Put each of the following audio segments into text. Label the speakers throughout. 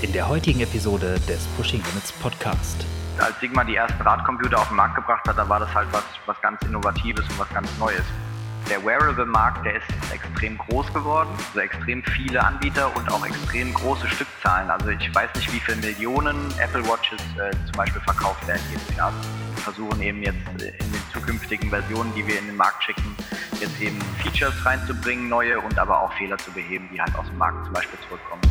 Speaker 1: in der heutigen Episode des Pushing Limits Podcast.
Speaker 2: Als Sigma die ersten Radcomputer auf den Markt gebracht hat, da war das halt was, was ganz Innovatives und was ganz Neues. Der Wearable-Markt, der ist extrem groß geworden, also extrem viele Anbieter und auch extrem große Stückzahlen. Also ich weiß nicht, wie viele Millionen Apple Watches äh, zum Beispiel verkauft werden jedes Jahr. Wir versuchen eben jetzt in den zukünftigen Versionen, die wir in den Markt schicken, jetzt eben Features reinzubringen, neue und aber auch Fehler zu beheben, die halt aus dem Markt zum Beispiel zurückkommen.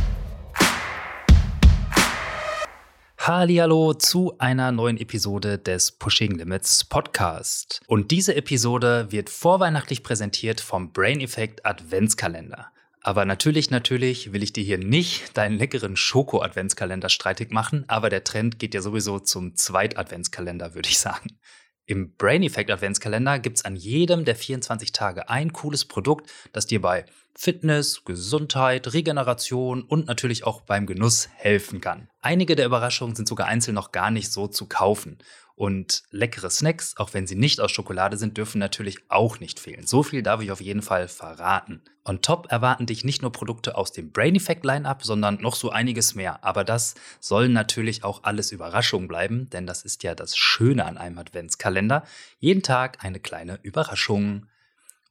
Speaker 1: Hallo zu einer neuen Episode des Pushing Limits Podcast. Und diese Episode wird vorweihnachtlich präsentiert vom Brain Effect Adventskalender. Aber natürlich, natürlich will ich dir hier nicht deinen leckeren Schoko-Adventskalender streitig machen, aber der Trend geht ja sowieso zum Zweit-Adventskalender, würde ich sagen. Im Brain Effect Adventskalender gibt es an jedem der 24 Tage ein cooles Produkt, das dir bei Fitness, Gesundheit, Regeneration und natürlich auch beim Genuss helfen kann. Einige der Überraschungen sind sogar einzeln noch gar nicht so zu kaufen. Und leckere Snacks, auch wenn sie nicht aus Schokolade sind, dürfen natürlich auch nicht fehlen. So viel darf ich auf jeden Fall verraten. On top erwarten dich nicht nur Produkte aus dem Brain Effect Lineup, sondern noch so einiges mehr. Aber das sollen natürlich auch alles Überraschungen bleiben, denn das ist ja das Schöne an einem Adventskalender. Jeden Tag eine kleine Überraschung.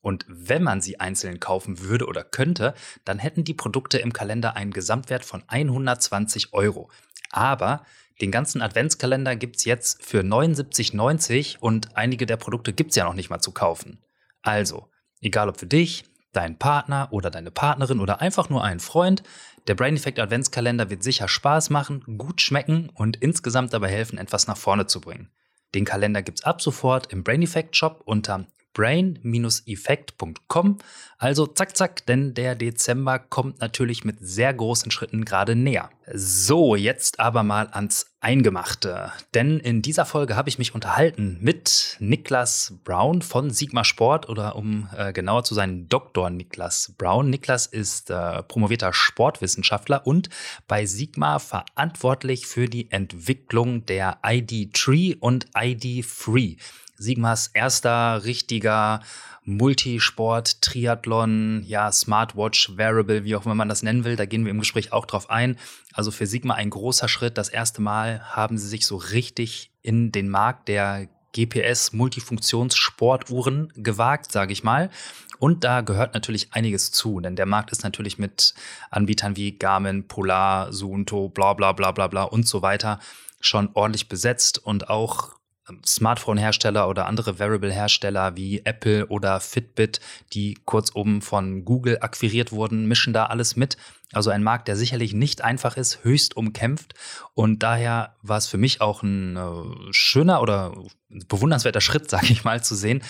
Speaker 1: Und wenn man sie einzeln kaufen würde oder könnte, dann hätten die Produkte im Kalender einen Gesamtwert von 120 Euro. Aber den ganzen Adventskalender gibt es jetzt für 79,90 und einige der Produkte gibt es ja noch nicht mal zu kaufen. Also, egal ob für dich, deinen Partner oder deine Partnerin oder einfach nur einen Freund, der Brain Effect Adventskalender wird sicher Spaß machen, gut schmecken und insgesamt dabei helfen, etwas nach vorne zu bringen. Den Kalender gibt es ab sofort im Brain Effect Shop unter brain-effekt.com. Also zack, zack, denn der Dezember kommt natürlich mit sehr großen Schritten gerade näher. So, jetzt aber mal ans Eingemachte. Denn in dieser Folge habe ich mich unterhalten mit Niklas Brown von Sigma Sport oder um äh, genauer zu sein, Dr. Niklas Brown. Niklas ist äh, promovierter Sportwissenschaftler und bei Sigma verantwortlich für die Entwicklung der ID Tree und ID Free. Sigmas erster richtiger Multisport, Triathlon, ja, Smartwatch, Wearable, wie auch immer man das nennen will. Da gehen wir im Gespräch auch drauf ein. Also für Sigma ein großer Schritt. Das erste Mal haben sie sich so richtig in den Markt der GPS Multifunktionssportuhren gewagt, sage ich mal. Und da gehört natürlich einiges zu, denn der Markt ist natürlich mit Anbietern wie Garmin, Polar, Suunto, bla bla bla bla bla und so weiter schon ordentlich besetzt und auch Smartphone-Hersteller oder andere Wearable-Hersteller wie Apple oder Fitbit, die kurz oben von Google akquiriert wurden, mischen da alles mit. Also ein Markt, der sicherlich nicht einfach ist, höchst umkämpft. Und daher war es für mich auch ein äh, schöner oder bewundernswerter Schritt, sage ich mal, zu sehen,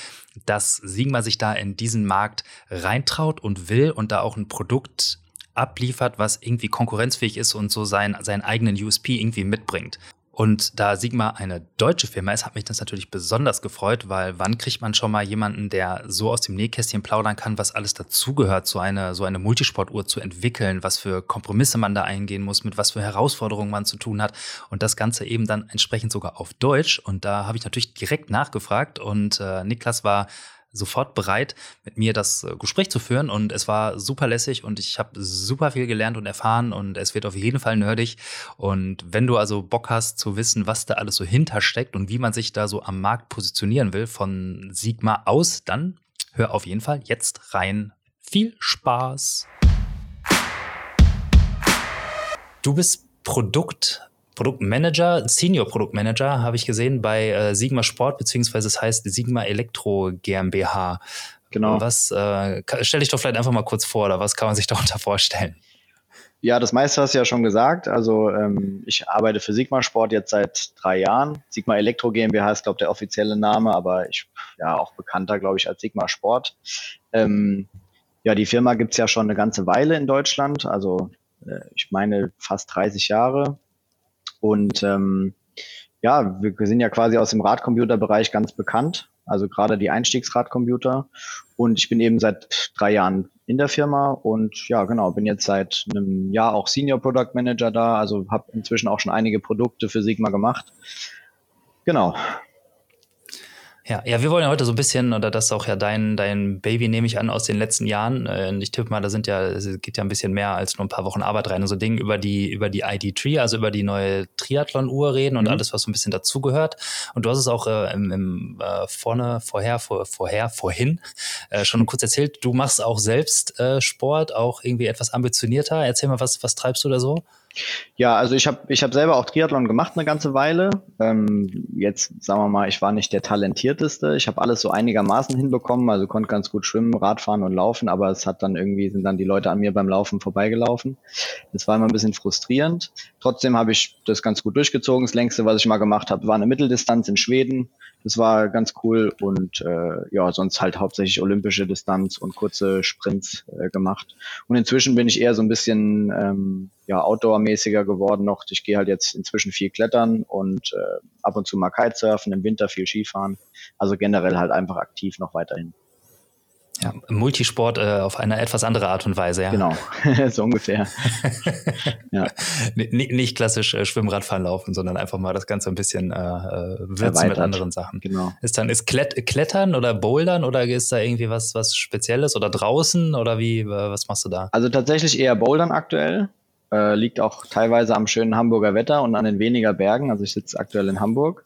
Speaker 1: dass Sigma sich da in diesen Markt reintraut und will und da auch ein Produkt abliefert, was irgendwie konkurrenzfähig ist und so sein, seinen eigenen USP irgendwie mitbringt. Und da Sigma eine deutsche Firma ist, hat mich das natürlich besonders gefreut, weil wann kriegt man schon mal jemanden, der so aus dem Nähkästchen plaudern kann, was alles dazugehört, so eine, so eine Multisportuhr zu entwickeln, was für Kompromisse man da eingehen muss, mit was für Herausforderungen man zu tun hat und das Ganze eben dann entsprechend sogar auf Deutsch. Und da habe ich natürlich direkt nachgefragt und äh, Niklas war sofort bereit, mit mir das äh, Gespräch zu führen. Und es war super lässig und ich habe super viel gelernt und erfahren und es wird auf jeden Fall nerdig. Und wenn du also Bock hast zu wissen, was da alles so hintersteckt und wie man sich da so am Markt positionieren will von Sigma aus, dann hör auf jeden Fall jetzt rein. Viel Spaß! Du bist Produkt Produktmanager, Senior Produktmanager, habe ich gesehen bei äh, Sigma Sport, beziehungsweise es heißt Sigma Elektro GmbH. Genau. Was, äh, stell dich doch vielleicht einfach mal kurz vor, oder was kann man sich darunter vorstellen?
Speaker 2: Ja, das meiste hast du ja schon gesagt. Also ähm, ich arbeite für Sigma Sport jetzt seit drei Jahren. Sigma Elektro GmbH ist, glaube ich, der offizielle Name, aber ich ja auch bekannter, glaube ich, als Sigma Sport. Ähm, ja, die Firma gibt's ja schon eine ganze Weile in Deutschland, also äh, ich meine fast 30 Jahre. Und ähm, ja, wir, sind ja quasi aus dem Radcomputerbereich ganz bekannt, also gerade die Einstiegsradcomputer. Und ich bin eben seit drei Jahren in der Firma und ja, genau, bin jetzt seit einem Jahr auch Senior Product Manager da, also habe inzwischen auch schon einige Produkte für Sigma gemacht. Genau.
Speaker 1: Ja, ja, wir wollen ja heute so ein bisschen, oder das ist auch ja dein, dein Baby, nehme ich an, aus den letzten Jahren. Äh, ich tippe mal, da sind ja, es geht ja ein bisschen mehr als nur ein paar Wochen Arbeit rein. So Dinge über die, über die ID3, also über die neue Triathlon-Uhr reden und mhm. alles, was so ein bisschen dazugehört. Und du hast es auch äh, im, im äh, vorne, vorher, vor, vorher, vorhin äh, schon kurz erzählt, du machst auch selbst äh, Sport, auch irgendwie etwas ambitionierter. Erzähl mal, was, was treibst du da so?
Speaker 2: Ja, also ich habe ich hab selber auch Triathlon gemacht eine ganze Weile. Ähm, jetzt sagen wir mal, ich war nicht der talentierteste. Ich habe alles so einigermaßen hinbekommen, also konnte ganz gut schwimmen, Radfahren und laufen, aber es hat dann irgendwie sind dann die Leute an mir beim Laufen vorbeigelaufen. Das war immer ein bisschen frustrierend. Trotzdem habe ich das ganz gut durchgezogen. Das längste, was ich mal gemacht habe, war eine Mitteldistanz in Schweden. Das war ganz cool und äh, ja, sonst halt hauptsächlich olympische Distanz und kurze Sprints äh, gemacht. Und inzwischen bin ich eher so ein bisschen ähm, ja, outdoor-mäßiger geworden noch. Ich gehe halt jetzt inzwischen viel klettern und äh, ab und zu mal Kitesurfen, im Winter viel Skifahren. Also generell halt einfach aktiv noch weiterhin.
Speaker 1: Ja, Multisport äh, auf eine etwas andere Art und Weise, ja.
Speaker 2: Genau, so ungefähr.
Speaker 1: ja. nicht klassisch äh, Schwimmradfahren laufen, sondern einfach mal das Ganze ein bisschen äh, äh würzen mit anderen Sachen. Genau. Ist dann ist Klett Klettern oder Bouldern oder ist da irgendwie was was Spezielles oder draußen oder wie äh, was machst du da?
Speaker 2: Also tatsächlich eher Bouldern aktuell. Äh, liegt auch teilweise am schönen Hamburger Wetter und an den weniger Bergen. Also ich sitze aktuell in Hamburg.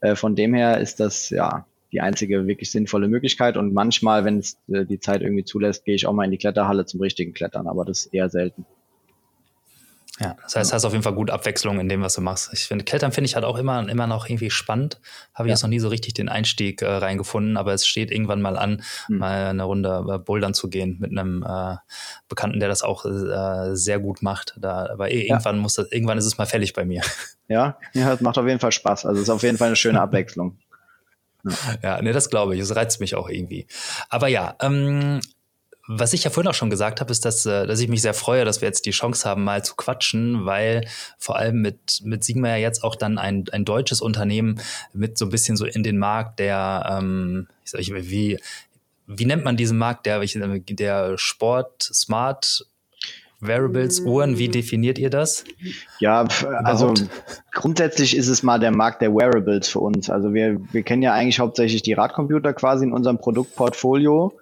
Speaker 2: Äh, von dem her ist das ja die einzige wirklich sinnvolle Möglichkeit. Und manchmal, wenn es äh, die Zeit irgendwie zulässt, gehe ich auch mal in die Kletterhalle zum richtigen Klettern, aber das ist eher selten.
Speaker 1: Ja, das heißt, du hast auf jeden Fall gut Abwechslung in dem, was du machst. Ich finde, Klettern finde ich halt auch immer, immer noch irgendwie spannend. Habe ich ja. jetzt noch nie so richtig den Einstieg äh, reingefunden, aber es steht irgendwann mal an, hm. mal eine Runde äh, Bouldern zu gehen mit einem äh, Bekannten, der das auch äh, sehr gut macht. Da, aber eh, ja. irgendwann muss das, irgendwann ist es mal fällig bei mir.
Speaker 2: Ja, ja, das macht auf jeden Fall Spaß. Also es ist auf jeden Fall eine schöne Abwechslung.
Speaker 1: Ja, ja ne, das glaube ich. Es reizt mich auch irgendwie. Aber ja, ähm, was ich ja vorhin auch schon gesagt habe, ist, dass, äh, dass ich mich sehr freue, dass wir jetzt die Chance haben, mal zu quatschen, weil vor allem mit, mit Sigma ja jetzt auch dann ein, ein deutsches Unternehmen mit so ein bisschen so in den Markt der, ähm, ich sag, wie, wie nennt man diesen Markt, der, der Sport, Smart, Wearables, Uhren, wie definiert ihr das?
Speaker 2: Ja, also grundsätzlich ist es mal der Markt der Wearables für uns. Also wir, wir kennen ja eigentlich hauptsächlich die Radcomputer quasi in unserem Produktportfolio.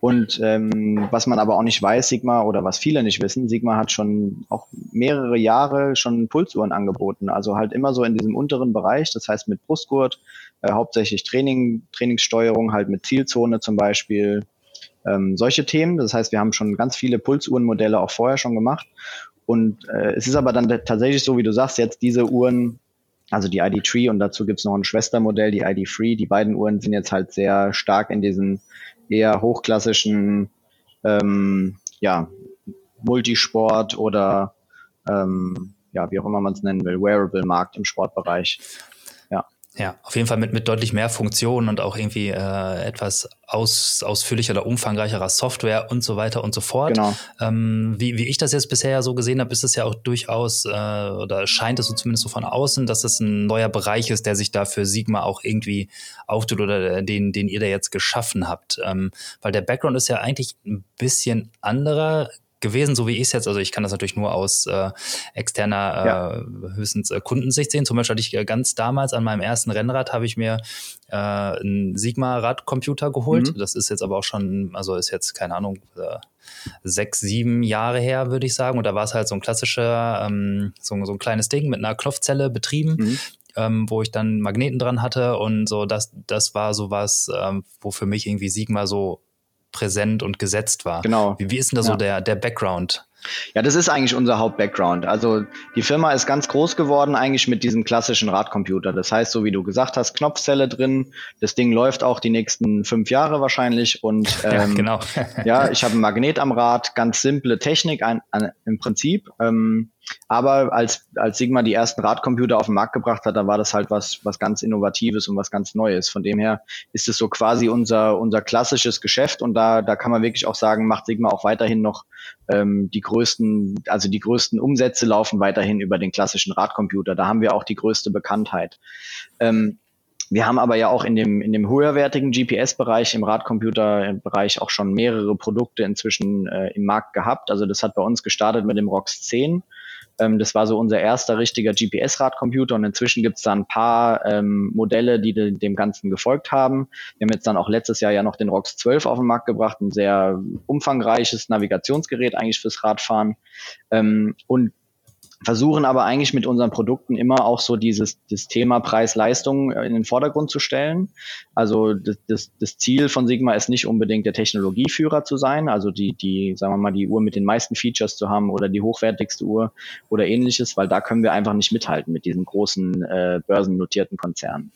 Speaker 2: Und ähm, was man aber auch nicht weiß, Sigma oder was viele nicht wissen, Sigma hat schon auch mehrere Jahre schon Pulsuhren angeboten. Also halt immer so in diesem unteren Bereich, das heißt mit Brustgurt, äh, hauptsächlich Training, Trainingssteuerung, halt mit Zielzone zum Beispiel, ähm, solche Themen. Das heißt, wir haben schon ganz viele Pulsuhrenmodelle auch vorher schon gemacht. Und äh, es ist aber dann tatsächlich so, wie du sagst, jetzt diese Uhren, also die ID3 und dazu gibt's noch ein Schwestermodell, die ID3. Die beiden Uhren sind jetzt halt sehr stark in diesen eher hochklassischen, ähm, ja, Multisport oder ähm, ja, wie auch immer man es nennen will, Wearable-Markt im Sportbereich.
Speaker 1: Ja, auf jeden Fall mit, mit deutlich mehr Funktionen und auch irgendwie äh, etwas aus, ausführlicher oder umfangreicherer Software und so weiter und so fort. Genau. Ähm, wie, wie ich das jetzt bisher so gesehen habe, ist es ja auch durchaus, äh, oder scheint es so zumindest so von außen, dass es ein neuer Bereich ist, der sich da für Sigma auch irgendwie auftut oder den, den ihr da jetzt geschaffen habt. Ähm, weil der Background ist ja eigentlich ein bisschen anderer gewesen, so wie ich es jetzt, also ich kann das natürlich nur aus äh, externer, ja. äh, höchstens äh, Kundensicht sehen. Zum Beispiel hatte ich äh, ganz damals an meinem ersten Rennrad habe ich mir äh, einen Sigma-Radcomputer geholt. Mhm. Das ist jetzt aber auch schon, also ist jetzt, keine Ahnung, äh, sechs, sieben Jahre her, würde ich sagen. Und da war es halt so ein klassischer, ähm, so, so ein kleines Ding mit einer Klopfzelle betrieben. Mhm. Ähm, wo ich dann Magneten dran hatte und so, das, das war sowas, ähm, wo für mich irgendwie Sigma so präsent und gesetzt war. Genau. Wie, wie ist denn da ja. so der, der Background?
Speaker 2: Ja, das ist eigentlich unser Hauptbackground. Also die Firma ist ganz groß geworden eigentlich mit diesem klassischen Radcomputer. Das heißt, so wie du gesagt hast, Knopfzelle drin. Das Ding läuft auch die nächsten fünf Jahre wahrscheinlich. Und ähm, ja, genau. ja, ich habe ein Magnet am Rad, ganz simple Technik ein, ein, im Prinzip. Ähm, aber als, als Sigma die ersten Radcomputer auf den Markt gebracht hat, da war das halt was, was ganz Innovatives und was ganz Neues. Von dem her ist es so quasi unser, unser klassisches Geschäft und da, da kann man wirklich auch sagen, macht Sigma auch weiterhin noch ähm, die größten, also die größten Umsätze laufen weiterhin über den klassischen Radcomputer. Da haben wir auch die größte Bekanntheit. Ähm, wir haben aber ja auch in dem, in dem höherwertigen GPS-Bereich, im Radcomputer-Bereich auch schon mehrere Produkte inzwischen äh, im Markt gehabt. Also das hat bei uns gestartet mit dem ROX 10 Ähm, das war so unser erster richtiger GPS-Radcomputer und inzwischen gibt es da ein paar ähm, Modelle, die de dem Ganzen gefolgt haben. Wir haben jetzt dann auch letztes Jahr ja noch den ROX 12 auf den Markt gebracht, ein sehr umfangreiches Navigationsgerät eigentlich fürs Radfahren. Ähm, und versuchen aber eigentlich mit unseren Produkten immer auch so dieses das Thema Preis-Leistung äh, in den Vordergrund zu stellen. Also das, das, das Ziel von Sigma ist nicht unbedingt der Technologieführer zu sein, also die, die, sagen wir mal, die Uhr mit den meisten Features zu haben oder die hochwertigste Uhr oder ähnliches, weil da können wir einfach nicht mithalten mit diesen großen äh, börsennotierten Konzernen.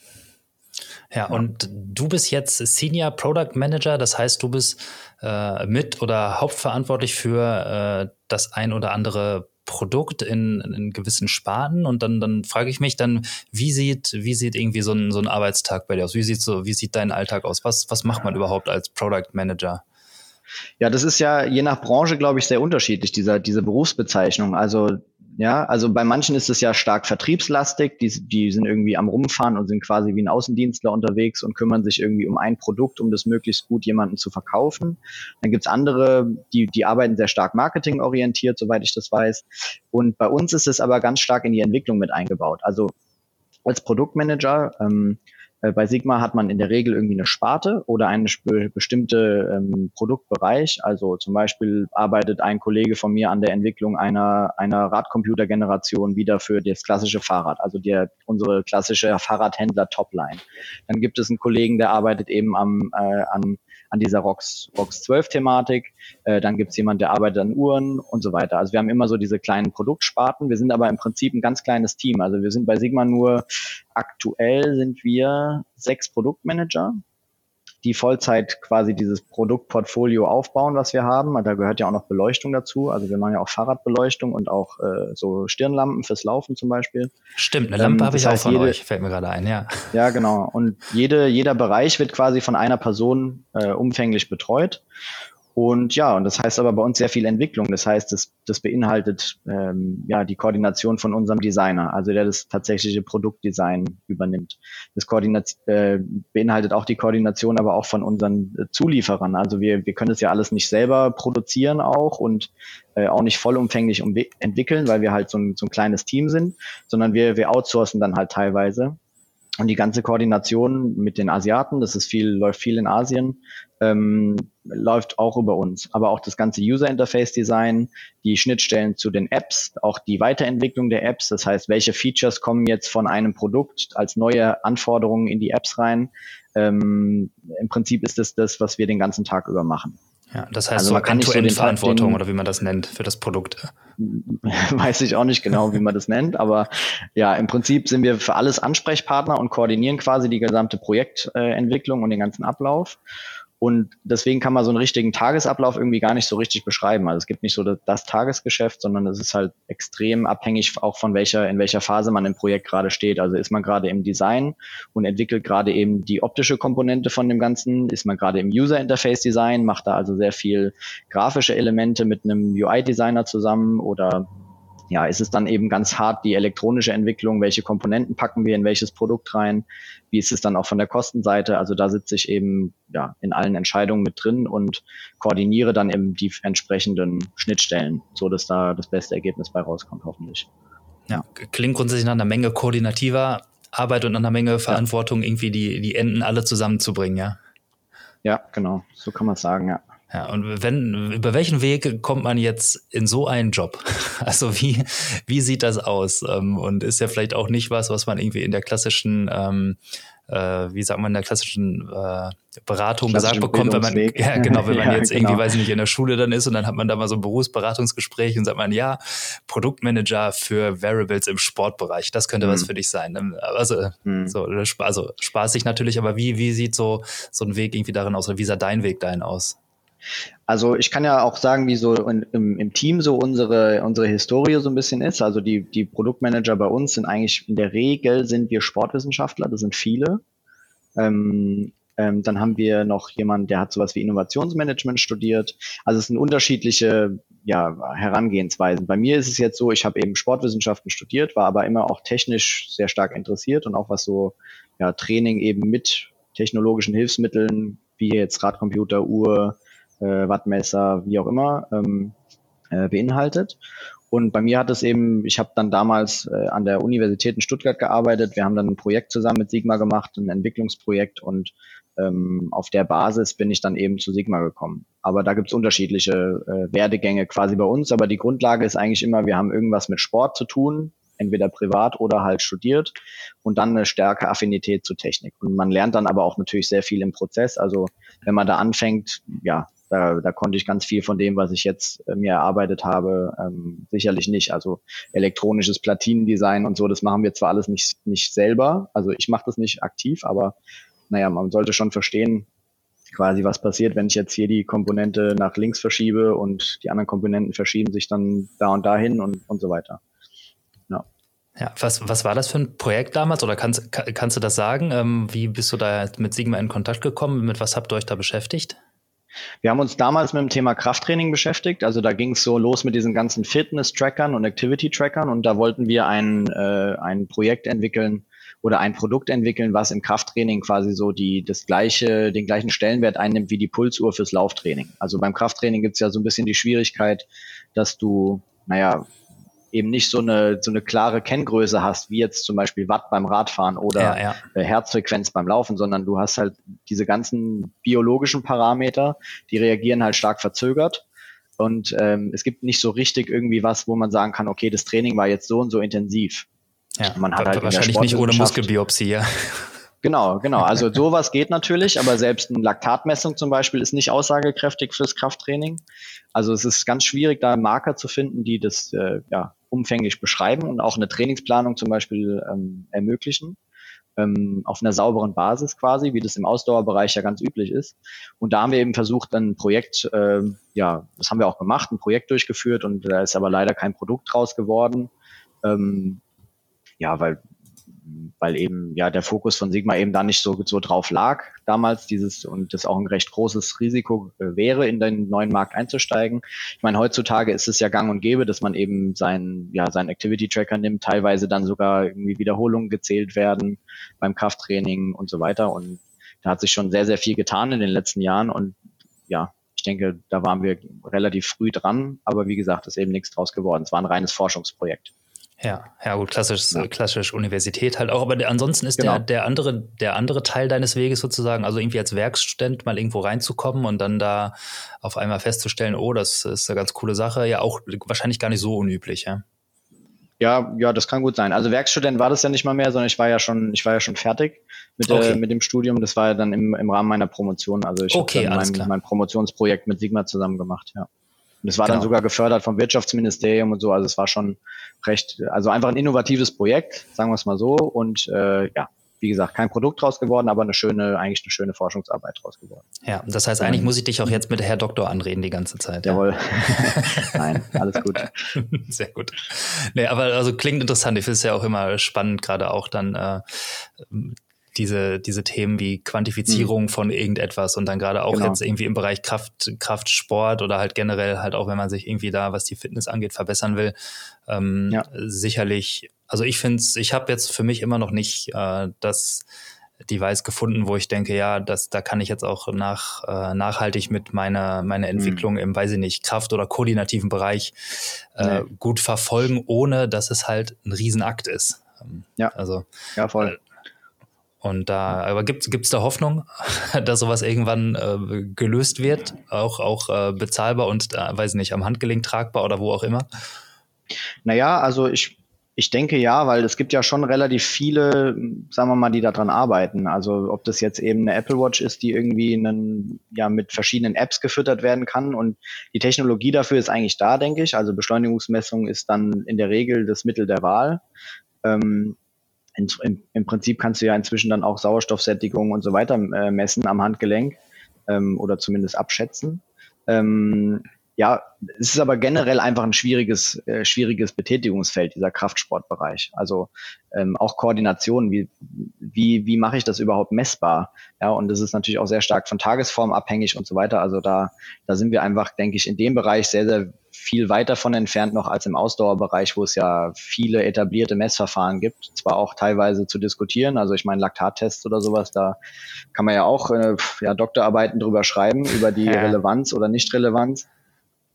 Speaker 1: Ja, und du bist jetzt Senior Product Manager, das heißt, du bist äh, mit oder hauptverantwortlich für äh, das ein oder andere Produkt in, in gewissen Sparten und dann, dann frage ich mich dann, wie sieht, wie sieht irgendwie so ein, so ein Arbeitstag bei dir aus? Wie sieht so, wie sieht dein Alltag aus? Was, was macht man überhaupt als Product Manager?
Speaker 2: Ja, das ist ja je nach Branche, glaube ich, sehr unterschiedlich, dieser, diese Berufsbezeichnung. Also ja, also bei manchen ist es ja stark vertriebslastig, die, die sind irgendwie am Rumfahren und sind quasi wie ein Außendienstler unterwegs und kümmern sich irgendwie um ein Produkt, um das möglichst gut jemanden zu verkaufen. Dann gibt's andere, die, die arbeiten sehr stark marketingorientiert, soweit ich das weiß. Und bei uns ist es aber ganz stark in die Entwicklung mit eingebaut. Also als Produktmanager ähm, äh, bei Sigma hat man in der Regel irgendwie eine Sparte oder einen bestimmte ähm, Produktbereich. Also zum Beispiel arbeitet ein Kollege von mir an der Entwicklung einer, einer Radcomputergeneration wieder für das klassische Fahrrad, also der, unsere klassische Fahrradhändler Topline. Dann gibt es einen Kollegen, der arbeitet eben am, äh, an an dieser ROX, ROX 12 Thematik. Äh, dann gibt es jemand, der arbeitet an Uhren und so weiter. Also wir haben immer so diese kleinen Produktsparten. Wir sind aber im Prinzip ein ganz kleines Team. Also wir sind bei Sigma nur aktuell sind wir sechs Produktmanager die Vollzeit quasi dieses Produktportfolio aufbauen, was wir haben. Da gehört ja auch noch Beleuchtung dazu. Also wir machen ja auch Fahrradbeleuchtung und auch äh, so Stirnlampen fürs Laufen zum Beispiel.
Speaker 1: Stimmt, eine Lampe ähm, habe ich auch von jede, euch, fällt mir gerade ein, ja.
Speaker 2: Ja, genau. Und jede, jeder Bereich wird quasi von einer Person äh, umfänglich betreut. Und ja, und das heißt aber bei uns sehr viel Entwicklung. Das heißt, das, das beinhaltet ähm, ja die Koordination von unserem Designer, also der das tatsächliche Produktdesign übernimmt. Das Koordinat äh, beinhaltet auch die Koordination, aber auch von unseren äh, Zulieferern. Also wir, wir können das ja alles nicht selber produzieren auch und äh, auch nicht vollumfänglich entwickeln, weil wir halt so ein, so ein kleines Team sind, sondern wir, wir outsourcen dann halt teilweise. Und die ganze Koordination mit den Asiaten, das ist viel, läuft viel in Asien, ähm, läuft auch über uns. Aber auch das ganze User Interface Design, die Schnittstellen zu den Apps, auch die Weiterentwicklung der Apps. Das heißt, welche Features kommen jetzt von einem Produkt als neue Anforderungen in die Apps rein? Ähm, Im Prinzip ist das das, was wir den ganzen Tag über machen.
Speaker 1: Ja, das heißt also so End-to-End-Verantwortung oder wie man das nennt für das Produkt.
Speaker 2: Weiß ich auch nicht genau, wie man das nennt, aber ja, im Prinzip sind wir für alles Ansprechpartner und koordinieren quasi die gesamte Projektentwicklung und den ganzen Ablauf. Und deswegen kann man so einen richtigen Tagesablauf irgendwie gar nicht so richtig beschreiben. Also es gibt nicht so das, das Tagesgeschäft, sondern es ist halt extrem abhängig auch von welcher, in welcher Phase man im Projekt gerade steht. Also ist man gerade im Design und entwickelt gerade eben die optische Komponente von dem Ganzen, ist man gerade im User Interface Design, macht da also sehr viel grafische Elemente mit einem UI-Designer zusammen oder ja, ist es dann eben ganz hart die elektronische Entwicklung, welche Komponenten packen wir in welches Produkt rein, wie ist es dann auch von der Kostenseite, also da sitze ich eben ja in allen Entscheidungen mit drin und koordiniere dann eben die entsprechenden Schnittstellen, so dass da das beste Ergebnis bei rauskommt, hoffentlich.
Speaker 1: Ja, klingt grundsätzlich nach einer Menge koordinativer Arbeit und nach einer Menge Verantwortung, ja. irgendwie die, die Enden alle zusammenzubringen, ja?
Speaker 2: Ja, genau, so kann man es sagen, ja.
Speaker 1: Ja, und wenn, über welchen Weg kommt man jetzt in so einen Job? Also wie, wie sieht das aus? Ähm, und ist ja vielleicht auch nicht was, was man irgendwie in der klassischen, ähm, äh, wie sagt man, in der klassischen äh, Beratung gesagt bekommt, wenn man, ja, genau, wenn man ja, jetzt genau. irgendwie, weiß ich nicht, in der Schule dann ist und dann hat man da mal so ein Berufsberatungsgespräch und sagt man, ja, Produktmanager für Variables im Sportbereich, das könnte hm. was für dich sein. Ähm, also, hm. so, also spaßig natürlich, aber wie, wie sieht so, so ein Weg irgendwie darin aus oder wie sah dein Weg dahin aus?
Speaker 2: Also ich kann ja auch sagen, wie so in, im, im, Team so unsere, unsere Historie so ein bisschen ist. Also die, die Produktmanager bei uns sind eigentlich in der Regel sind wir Sportwissenschaftler, das sind viele. Ähm, ähm, dann haben wir noch jemanden, der hat sowas wie Innovationsmanagement studiert. Also es sind unterschiedliche ja, Herangehensweisen. Bei mir ist es jetzt so, ich habe eben Sportwissenschaften studiert, war aber immer auch technisch sehr stark interessiert und auch was so ja, Training eben mit technologischen Hilfsmitteln, wie jetzt Radcomputer, Uhr, äh, Wattmesser, wie auch immer, ähm, äh, beinhaltet. Und bei mir hat es eben, ich habe dann damals äh, an der Universität in Stuttgart gearbeitet. Wir haben dann ein Projekt zusammen mit Sigma gemacht, ein Entwicklungsprojekt und ähm, auf der Basis bin ich dann eben zu Sigma gekommen. Aber da gibt's unterschiedliche äh, Werdegänge quasi bei uns. Aber die Grundlage ist eigentlich immer, wir haben irgendwas mit Sport zu tun, entweder privat oder halt studiert und dann eine stärke Affinität zu Technik. Und man lernt dann aber auch natürlich sehr viel im Prozess. Also wenn man da anfängt, ja, da, da konnte ich ganz viel von dem, was ich jetzt äh, mir erarbeitet habe, ähm, sicherlich nicht. Also elektronisches Platinendesign und so, das machen wir zwar alles nicht, nicht selber. Also ich mache das nicht aktiv, aber naja, man sollte schon verstehen, quasi was passiert, wenn ich jetzt hier die Komponente nach links verschiebe und die anderen Komponenten verschieben sich dann da und dahin und, und so weiter.
Speaker 1: Ja. Ja, was, was war das für ein Projekt damals oder kannst, kannst du das sagen? Ähm, wie bist du da mit Sigma in Kontakt gekommen? Mit was habt ihr euch da beschäftigt?
Speaker 2: Wir haben uns damals mit dem Thema Krafttraining beschäftigt. Also da ging es so los mit diesen ganzen Fitness-Trackern und Activity-Trackern und da wollten wir ein, äh, ein Projekt entwickeln, oder ein Produkt entwickeln, was im Krafttraining quasi so die das gleiche, den gleichen Stellenwert einnimmt wie die Pulsuhr fürs Lauftraining. Also beim Krafttraining gibt es ja so ein bisschen die Schwierigkeit, dass du, naja, eben nicht so eine, so eine klare Kenngröße hast, wie jetzt zum Beispiel Watt beim Radfahren oder ja, ja. Äh, Herzfrequenz beim Laufen, sondern du hast halt diese ganzen biologischen Parameter, die reagieren halt stark verzögert. Und ähm, es gibt nicht so richtig irgendwie was, wo man sagen kann, okay, das Training war jetzt so und so intensiv.
Speaker 1: Ja, man hat halt wahrscheinlich nicht ohne Muskelbiopsie, ja.
Speaker 2: Genau, genau. Also sowas geht natürlich, aber selbst eine Laktatmessung zum Beispiel ist nicht aussagekräftig fürs Krafttraining. Also es ist ganz schwierig, da Marker zu finden, die das äh, ja, umfänglich beschreiben und auch eine Trainingsplanung zum Beispiel ähm, ermöglichen. Ähm, auf einer sauberen Basis quasi, wie das im Ausdauerbereich ja ganz üblich ist. Und da haben wir eben versucht, ein Projekt, äh, ja, das haben wir auch gemacht, ein Projekt durchgeführt und da ist aber leider kein Produkt draus geworden. Ähm, ja, weil weil eben ja der Fokus von Sigma eben da nicht so, so drauf lag damals dieses und das auch ein recht großes Risiko äh, wäre, in den neuen Markt einzusteigen. Ich meine, heutzutage ist es ja gang und gäbe, dass man eben seinen, ja, seinen Activity Tracker nimmt, teilweise dann sogar irgendwie Wiederholungen gezählt werden beim Krafttraining und so weiter. Und da hat sich schon sehr, sehr viel getan in den letzten Jahren und ja, ich denke, da waren wir relativ früh dran, aber wie gesagt, ist eben nichts draus geworden. Es war ein reines Forschungsprojekt.
Speaker 1: Ja, ja gut, klassisch, ja. klassisch Universität halt auch. Aber der, ansonsten ist genau. der, der, andere, der andere Teil deines Weges sozusagen, also irgendwie als Werkstudent mal irgendwo reinzukommen und dann da auf einmal festzustellen, oh, das ist eine ganz coole Sache, ja auch wahrscheinlich gar nicht so unüblich, ja.
Speaker 2: Ja, ja, das kann gut sein. Also Werkstudent war das ja nicht mal mehr, sondern ich war ja schon, ich war ja schon fertig mit, okay. äh, mit dem Studium. Das war ja dann im, im Rahmen meiner Promotion. Also ich okay, habe mein, mein Promotionsprojekt mit Sigma zusammen gemacht, ja. Und es war genau. dann sogar gefördert vom Wirtschaftsministerium und so. Also es war schon recht, also einfach ein innovatives Projekt, sagen wir es mal so. Und äh, ja, wie gesagt, kein Produkt draus geworden, aber eine schöne, eigentlich eine schöne Forschungsarbeit draus geworden.
Speaker 1: Ja, das heißt, eigentlich muss ich dich auch jetzt mit Herr Doktor anreden die ganze Zeit.
Speaker 2: Jawohl. Ja. Nein, alles gut.
Speaker 1: Sehr gut. Nee, aber also klingt interessant. Ich finde es ja auch immer spannend, gerade auch dann äh, diese, diese Themen wie Quantifizierung mhm. von irgendetwas und dann gerade auch genau. jetzt irgendwie im Bereich Kraft, Kraftsport oder halt generell halt auch, wenn man sich irgendwie da, was die Fitness angeht, verbessern will, ähm, ja. sicherlich, also ich finde es, ich habe jetzt für mich immer noch nicht äh, das Device gefunden, wo ich denke, ja, das, da kann ich jetzt auch nach, äh, nachhaltig mit meiner, meiner mhm. Entwicklung mhm. im, weiß ich nicht, Kraft- oder koordinativen Bereich äh, nee. gut verfolgen, ohne dass es halt ein Riesenakt ist.
Speaker 2: Ähm, ja, also, ja, voll. Äh,
Speaker 1: und da, aber gibt es da Hoffnung, dass sowas irgendwann äh, gelöst wird, auch, auch äh, bezahlbar und, äh, weiß nicht, am Handgelenk tragbar oder wo auch immer?
Speaker 2: Naja, also ich, ich denke ja, weil es gibt ja schon relativ viele, sagen wir mal, die daran arbeiten. Also ob das jetzt eben eine Apple Watch ist, die irgendwie einen, ja, mit verschiedenen Apps gefüttert werden kann. Und die Technologie dafür ist eigentlich da, denke ich. Also Beschleunigungsmessung ist dann in der Regel das Mittel der Wahl. Ähm, in, im, im Prinzip kannst du ja inzwischen dann auch Sauerstoffsättigung und so weiter äh, messen am Handgelenk ähm, oder zumindest abschätzen. Ähm, ja, es ist aber generell einfach ein schwieriges, äh, schwieriges Betätigungsfeld, dieser Kraftsportbereich. Also ähm, auch Koordination, wie, wie, wie mache ich das überhaupt messbar? Ja, und das ist natürlich auch sehr stark von Tagesform abhängig und so weiter. Also da, da sind wir einfach, denke ich, in dem Bereich sehr, sehr viel weiter von entfernt noch als im Ausdauerbereich, wo es ja viele etablierte Messverfahren gibt, zwar auch teilweise zu diskutieren. Also ich meine Laktattests oder sowas, da kann man ja auch äh, ja, Doktorarbeiten drüber schreiben, über die ja. Relevanz oder Nichtrelevanz.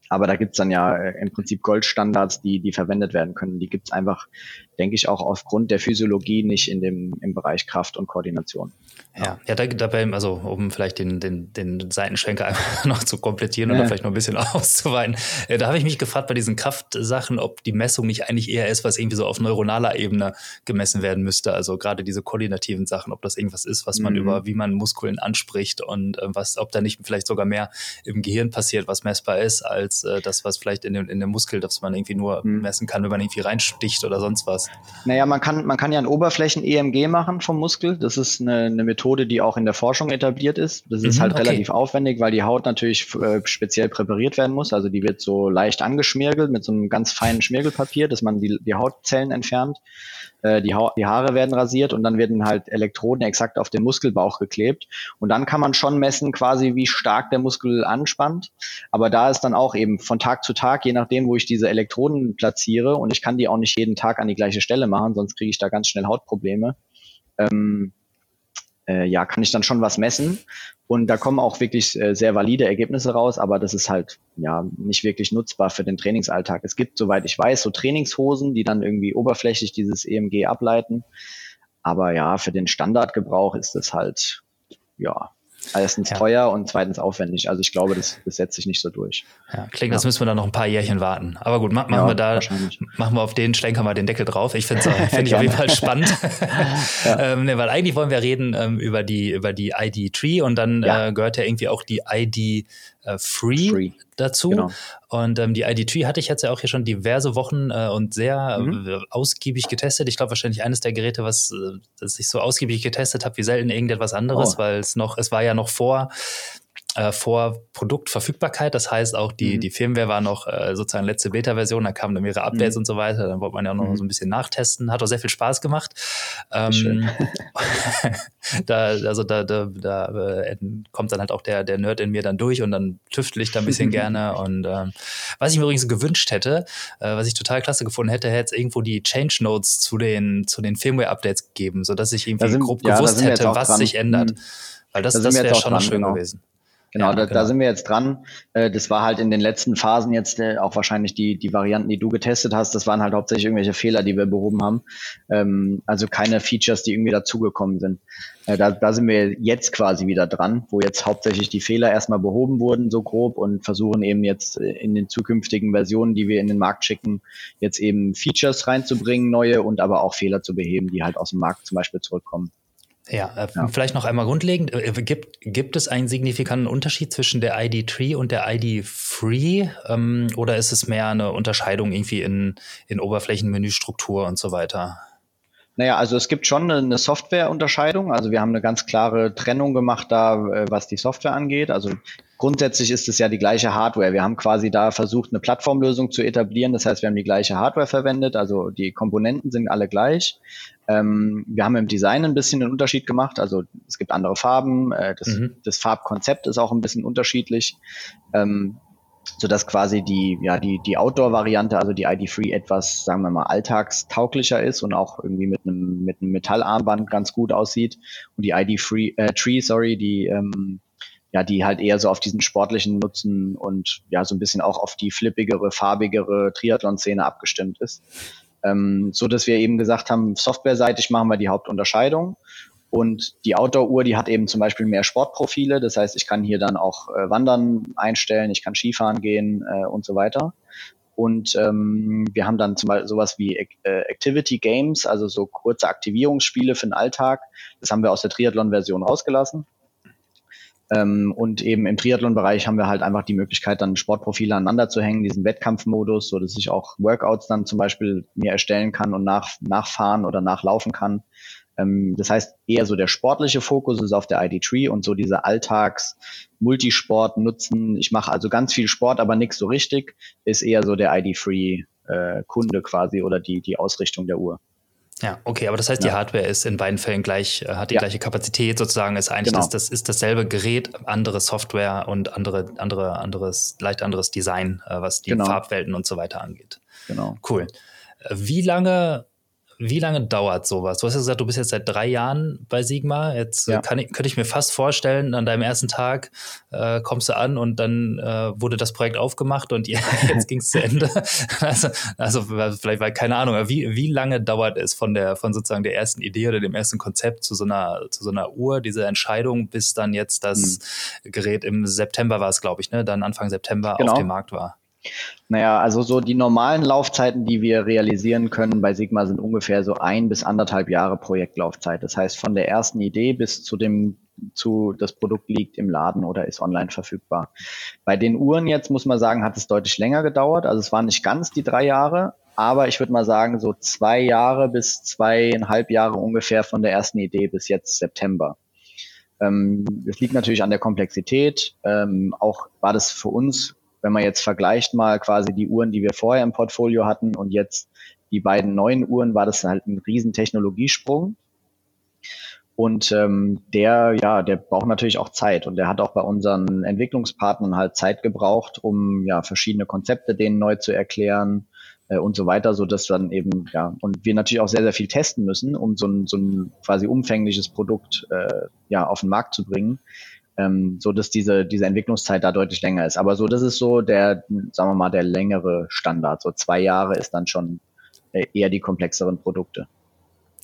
Speaker 2: Aber da gibt's dann ja äh, im Prinzip Goldstandards, die, die verwendet werden können. Die gibt's einfach, denke ich, auch aufgrund der Physiologie nicht in dem, im Bereich Kraft und Koordination.
Speaker 1: Ja, ja, da, dabei, also um vielleicht den, den, den Seitenschwenker noch zu komplettieren oder vielleicht noch ein bisschen auszuweiten, äh, da habe ich mich gefragt bei diesen Kraftsachen, ob die Messung nicht eigentlich eher ist, was irgendwie so auf neuronaler Ebene gemessen werden müsste. Also gerade diese koordinativen Sachen, ob das irgendwas ist, was man mhm. über, wie man Muskeln anspricht und äh, was, ob da nicht vielleicht sogar mehr im Gehirn passiert, was messbar ist, als äh, das, was vielleicht in dem, in dem Muskel, dass man irgendwie nur mhm. messen kann, wenn man irgendwie reinsticht oder sonst was.
Speaker 2: Naja, man kann, man kann ja ein Oberflächen-EMG machen vom Muskel. Das ist eine, eine Methode, die auch in der Forschung etabliert ist. Das ist mhm, halt okay. relativ aufwendig, weil die Haut natürlich äh, speziell präpariert werden muss. Also die wird so leicht angeschmirgelt mit so einem ganz feinen Schmirgelpapier, dass man die, die Hautzellen entfernt. Äh, die, ha die Haare werden rasiert und dann werden halt Elektroden exakt auf den Muskelbauch geklebt. Und dann kann man schon messen, quasi wie stark der Muskel anspannt. Aber da ist dann auch eben von Tag zu Tag, je nachdem, wo ich diese Elektroden platziere, und ich kann die auch nicht jeden Tag an die gleiche Stelle machen, sonst kriege ich da ganz schnell Hautprobleme. Ähm, äh, ja, kann ich dann schon was messen. Und da kommen auch wirklich äh, sehr valide Ergebnisse raus, aber das ist halt ja nicht wirklich nutzbar für den Trainingsalltag. Es gibt, soweit ich weiß, so Trainingshosen, die dann irgendwie oberflächlich dieses EMG ableiten. Aber ja, für den Standardgebrauch ist das halt, ja, Erstens ja. teuer und zweitens aufwendig. Also ich glaube, das, das setzt sich nicht so durch.
Speaker 1: Ja, klingt, ja. das müssen wir dann noch ein paar Jährchen warten. Aber gut, machen ja, wir da, machen wir auf den Schlenker mal den Deckel drauf. Ich finde es find ich auf jeden Fall spannend. ähm, ne, weil eigentlich wollen wir reden ähm, über die, über die ID Tree und dann äh, gehört ja irgendwie auch die ID äh, Free, Free, dazu. Genau. Und ähm, die ID3 hatte ich jetzt ja auch hier schon diverse Wochen äh, und sehr mhm. äh, ausgiebig getestet. Ich glaube wahrscheinlich eines der Geräte, was äh, das ich so ausgiebig getestet habe, wie selten irgendetwas anderes, oh. weil es noch, es war ja noch vor äh, vor Produktverfügbarkeit. Das heißt, auch die, mhm. die Firmware war noch äh, sozusagen letzte Beta-Version, da kamen dann mehrere Updates mhm. und so weiter. Dann wollte man ja auch noch mhm. so ein bisschen nachtesten. Hat auch sehr viel Spaß gemacht. Ähm, da, also da, da, da äh, kommt dann halt auch der, der Nerd in mir dann durch und dann tüftel ich da ein bisschen gerne. Und ähm, was ich mir übrigens gewünscht hätte, äh, was ich total klasse gefunden hätte, hätte es irgendwo die Change Notes zu den, zu den Firmware-Updates gegeben, sodass ich irgendwie sind, grob ja, gewusst hätte, was dran. sich ändert. Mhm. Weil das, das wäre schon dran, schön genau. gewesen.
Speaker 2: Genau, ja, da, genau. da sind wir jetzt dran. Äh, das war halt in den letzten Phasen jetzt äh, auch wahrscheinlich die, die Varianten, die du getestet hast. Das waren halt hauptsächlich irgendwelche Fehler, die wir behoben haben. Ähm, also keine Features, die irgendwie dazugekommen sind. Äh, da, da sind wir jetzt quasi wieder dran, wo jetzt hauptsächlich die Fehler erstmal behoben wurden, so grob, und versuchen eben jetzt in den zukünftigen Versionen, die wir in den Markt schicken, jetzt eben Features reinzubringen, neue und aber auch Fehler zu beheben, die halt aus dem Markt zum Beispiel zurückkommen.
Speaker 1: Ja, äh, ja, vielleicht noch einmal grundlegend. Äh, gibt, gibt es einen signifikanten Unterschied zwischen der ID-Tree und der ID-Free? Ähm, oder ist es mehr eine Unterscheidung irgendwie in, in Oberflächenmenüstruktur und so weiter?
Speaker 2: Naja, also es gibt schon eine Softwareunterscheidung. Also wir haben eine ganz klare Trennung gemacht da, äh, was die Software angeht. Also grundsätzlich ist es ja die gleiche Hardware. Wir haben quasi da versucht, eine Plattformlösung zu etablieren. Das heißt, wir haben die gleiche Hardware verwendet. Also die Komponenten sind alle gleich. Ähm, wir haben im Design ein bisschen einen Unterschied gemacht. Also es gibt andere Farben. Äh, das, mhm. das, Farbkonzept ist auch ein bisschen unterschiedlich. Ähm, so dass quasi die, ja, die, die Outdoor-Variante, also die ID-Free etwas, sagen wir mal, alltagstauglicher ist und auch irgendwie mit einem, mit einem Metallarmband ganz gut aussieht. Und die ID-Free, äh, Tree, sorry, die, ähm, ja, die halt eher so auf diesen sportlichen Nutzen und ja, so ein bisschen auch auf die flippigere, farbigere Triathlon-Szene abgestimmt ist. Ähm, so dass wir eben gesagt haben, softwareseitig machen wir die Hauptunterscheidung. Und die Outdoor-Uhr, die hat eben zum Beispiel mehr Sportprofile. Das heißt, ich kann hier dann auch äh, Wandern einstellen, ich kann Skifahren gehen äh, und so weiter. Und ähm, wir haben dann zum Beispiel sowas wie äh, Activity Games, also so kurze Aktivierungsspiele für den Alltag. Das haben wir aus der Triathlon-Version rausgelassen. Ähm, und eben im Triathlon-Bereich haben wir halt einfach die Möglichkeit, dann Sportprofile aneinander zu hängen, diesen Wettkampfmodus, so dass ich auch Workouts dann zum Beispiel mir erstellen kann und nach, nachfahren oder nachlaufen kann. Ähm, das heißt, eher so der sportliche Fokus ist auf der ID3 und so diese Alltags-Multisport nutzen. Ich mache also ganz viel Sport, aber nichts so richtig, ist eher so der ID3 äh, Kunde quasi oder die, die Ausrichtung der Uhr.
Speaker 1: Ja, okay, aber das heißt, ja. die Hardware ist in beiden Fällen gleich, äh, hat die ja. gleiche Kapazität sozusagen, ist eigentlich genau. das, das ist dasselbe Gerät, andere Software und andere, andere, anderes, leicht anderes Design, äh, was die genau. Farbwelten und so weiter angeht.
Speaker 2: Genau.
Speaker 1: Cool. Wie lange wie lange dauert sowas? Du hast ja gesagt, du bist jetzt seit drei Jahren bei Sigma. Jetzt ja. kann ich, könnte ich mir fast vorstellen, an deinem ersten Tag äh, kommst du an und dann äh, wurde das Projekt aufgemacht und ja, jetzt ging es zu Ende. also, also vielleicht war keine Ahnung, aber wie, wie lange dauert es von der von sozusagen der ersten Idee oder dem ersten Konzept zu so einer zu so einer Uhr, diese Entscheidung, bis dann jetzt das hm. Gerät im September war es, glaube ich, ne? Dann Anfang September genau. auf dem Markt war.
Speaker 2: Naja, also so die normalen Laufzeiten, die wir realisieren können bei Sigma, sind ungefähr so ein bis anderthalb Jahre Projektlaufzeit. Das heißt, von der ersten Idee bis zu dem zu das Produkt liegt im Laden oder ist online verfügbar. Bei den Uhren jetzt muss man sagen, hat es deutlich länger gedauert. Also es waren nicht ganz die drei Jahre, aber ich würde mal sagen, so zwei Jahre bis zweieinhalb Jahre ungefähr von der ersten Idee bis jetzt September. Ähm, es liegt natürlich an der Komplexität. Ähm, auch war das für uns wenn man jetzt vergleicht mal quasi die Uhren, die wir vorher im Portfolio hatten und jetzt die beiden neuen Uhren, war das halt ein riesen Technologiesprung. Und ähm, der, ja, der braucht natürlich auch Zeit und der hat auch bei unseren Entwicklungspartnern halt Zeit gebraucht, um ja verschiedene Konzepte denen neu zu erklären äh, und so weiter, so dass dann eben ja und wir natürlich auch sehr sehr viel testen müssen, um so ein, so ein quasi umfängliches Produkt äh, ja auf den Markt zu bringen ähm, so dass diese, diese Entwicklungszeit da deutlich länger ist. Aber so, das ist so der, sagen wir mal, der längere Standard. So zwei Jahre ist dann schon äh, eher die komplexeren Produkte.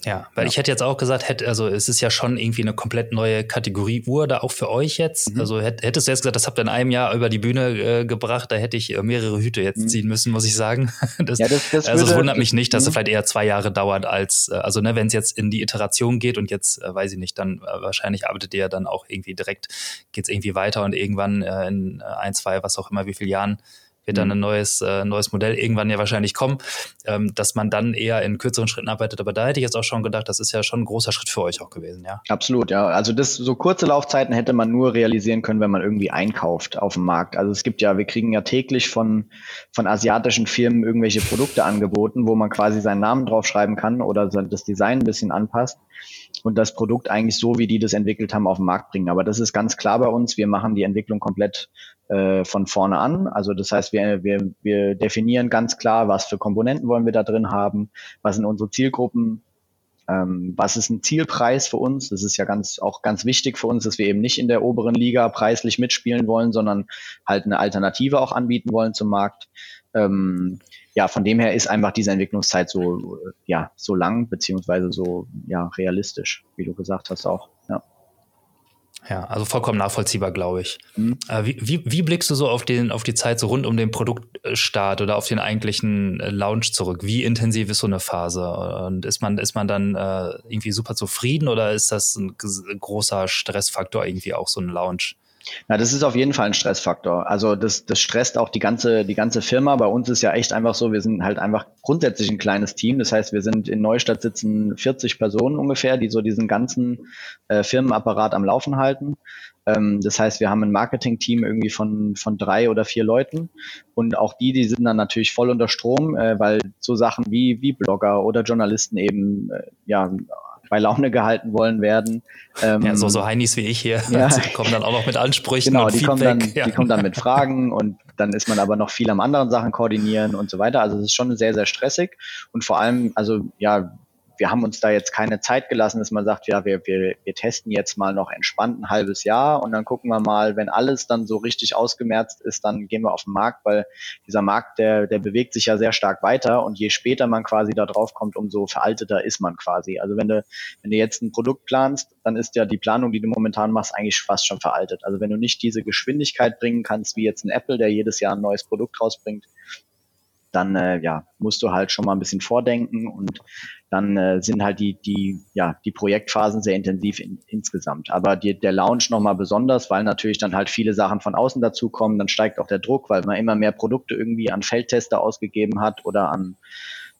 Speaker 1: Ja, weil ja. ich hätte jetzt auch gesagt, hätte, also es ist ja schon irgendwie eine komplett neue Kategorie Uhr da auch für euch jetzt. Mhm. Also hättest du jetzt gesagt, das habt ihr in einem Jahr über die Bühne äh, gebracht, da hätte ich äh, mehrere Hüte jetzt mhm. ziehen müssen, muss ich sagen. Das, ja, das, das also es wundert mich nicht, dass mhm. es vielleicht eher zwei Jahre dauert als, äh, also ne, wenn es jetzt in die Iteration geht und jetzt, äh, weiß ich nicht, dann äh, wahrscheinlich arbeitet ihr ja dann auch irgendwie direkt, geht es irgendwie weiter und irgendwann äh, in ein, zwei, was auch immer, wie viele Jahren wird dann mhm. ein neues, äh, neues Modell irgendwann ja wahrscheinlich kommen, ähm, dass man dann eher in kürzeren Schritten arbeitet. Aber da hätte ich jetzt auch schon gedacht, das ist ja schon ein großer Schritt für euch auch gewesen, ja.
Speaker 2: Absolut, ja. Also das so kurze Laufzeiten hätte man nur realisieren können, wenn man irgendwie einkauft auf dem Markt. Also es gibt ja, wir kriegen ja täglich von, von asiatischen Firmen irgendwelche Produkte angeboten, wo man quasi seinen Namen draufschreiben kann oder das Design ein bisschen anpasst und das Produkt eigentlich so, wie die das entwickelt haben, auf den Markt bringen. Aber das ist ganz klar bei uns. Wir machen die Entwicklung komplett äh, von vorne an. Also das heißt, wir, wir, wir definieren ganz klar, was für Komponenten wollen wir da drin haben, was sind unsere Zielgruppen, ähm, was ist ein Zielpreis für uns? Das ist ja ganz auch ganz wichtig für uns, dass wir eben nicht in der oberen Liga preislich mitspielen wollen, sondern halt eine Alternative auch anbieten wollen zum Markt. Ähm, ja, von dem her ist einfach diese Entwicklungszeit so, ja, so lang, beziehungsweise so, ja, realistisch, wie du gesagt hast auch, ja.
Speaker 1: Also vollkommen nachvollziehbar, glaube ich. Mhm. Äh, wie, wie, wie, blickst du so auf, den, auf die Zeit so rund um den Produktstart oder auf den eigentlichen äh, Launch zurück? Wie intensiv ist so eine Phase? Und ist man, ist man dann äh, irgendwie super zufrieden oder ist das ein großer Stressfaktor irgendwie auch so ein Launch?
Speaker 2: Na, das ist auf jeden Fall ein Stressfaktor. Also das, das stresst auch die ganze, die ganze Firma. Bei uns ist ja echt einfach so, wir sind halt einfach grundsätzlich ein kleines Team. Das heißt, wir sind in Neustadt sitzen 40 Personen ungefähr, die so diesen ganzen äh, Firmenapparat am Laufen halten. Ähm, das heißt, wir haben ein Marketing-Team irgendwie von, von drei oder vier Leuten. Und auch die, die sind dann natürlich voll unter Strom, äh, weil so Sachen wie, wie Blogger oder Journalisten eben äh, ja bei Laune gehalten wollen werden.
Speaker 1: Ähm, ja, so, so Heinis wie ich hier, ja. die kommen dann auch noch mit Ansprüchen
Speaker 2: genau, und die Feedback. Kommen dann, ja. Die kommen dann mit Fragen und dann ist man aber noch viel am anderen Sachen koordinieren und so weiter. Also es ist schon sehr, sehr stressig und vor allem, also ja, wir haben uns da jetzt keine Zeit gelassen, dass man sagt, ja, wir, wir, wir testen jetzt mal noch entspannt ein halbes Jahr und dann gucken wir mal, wenn alles dann so richtig ausgemerzt ist, dann gehen wir auf den Markt, weil dieser Markt, der, der bewegt sich ja sehr stark weiter und je später man quasi da drauf kommt, umso veralteter ist man quasi. Also wenn du, wenn du jetzt ein Produkt planst, dann ist ja die Planung, die du momentan machst, eigentlich fast schon veraltet. Also wenn du nicht diese Geschwindigkeit bringen kannst, wie jetzt ein Apple, der jedes Jahr ein neues Produkt rausbringt, dann äh, ja, musst du halt schon mal ein bisschen vordenken und dann äh, sind halt die, die, ja, die Projektphasen sehr intensiv in, insgesamt. Aber die, der Launch nochmal besonders, weil natürlich dann halt viele Sachen von außen dazukommen, dann steigt auch der Druck, weil man immer mehr Produkte irgendwie an Feldtester ausgegeben hat oder an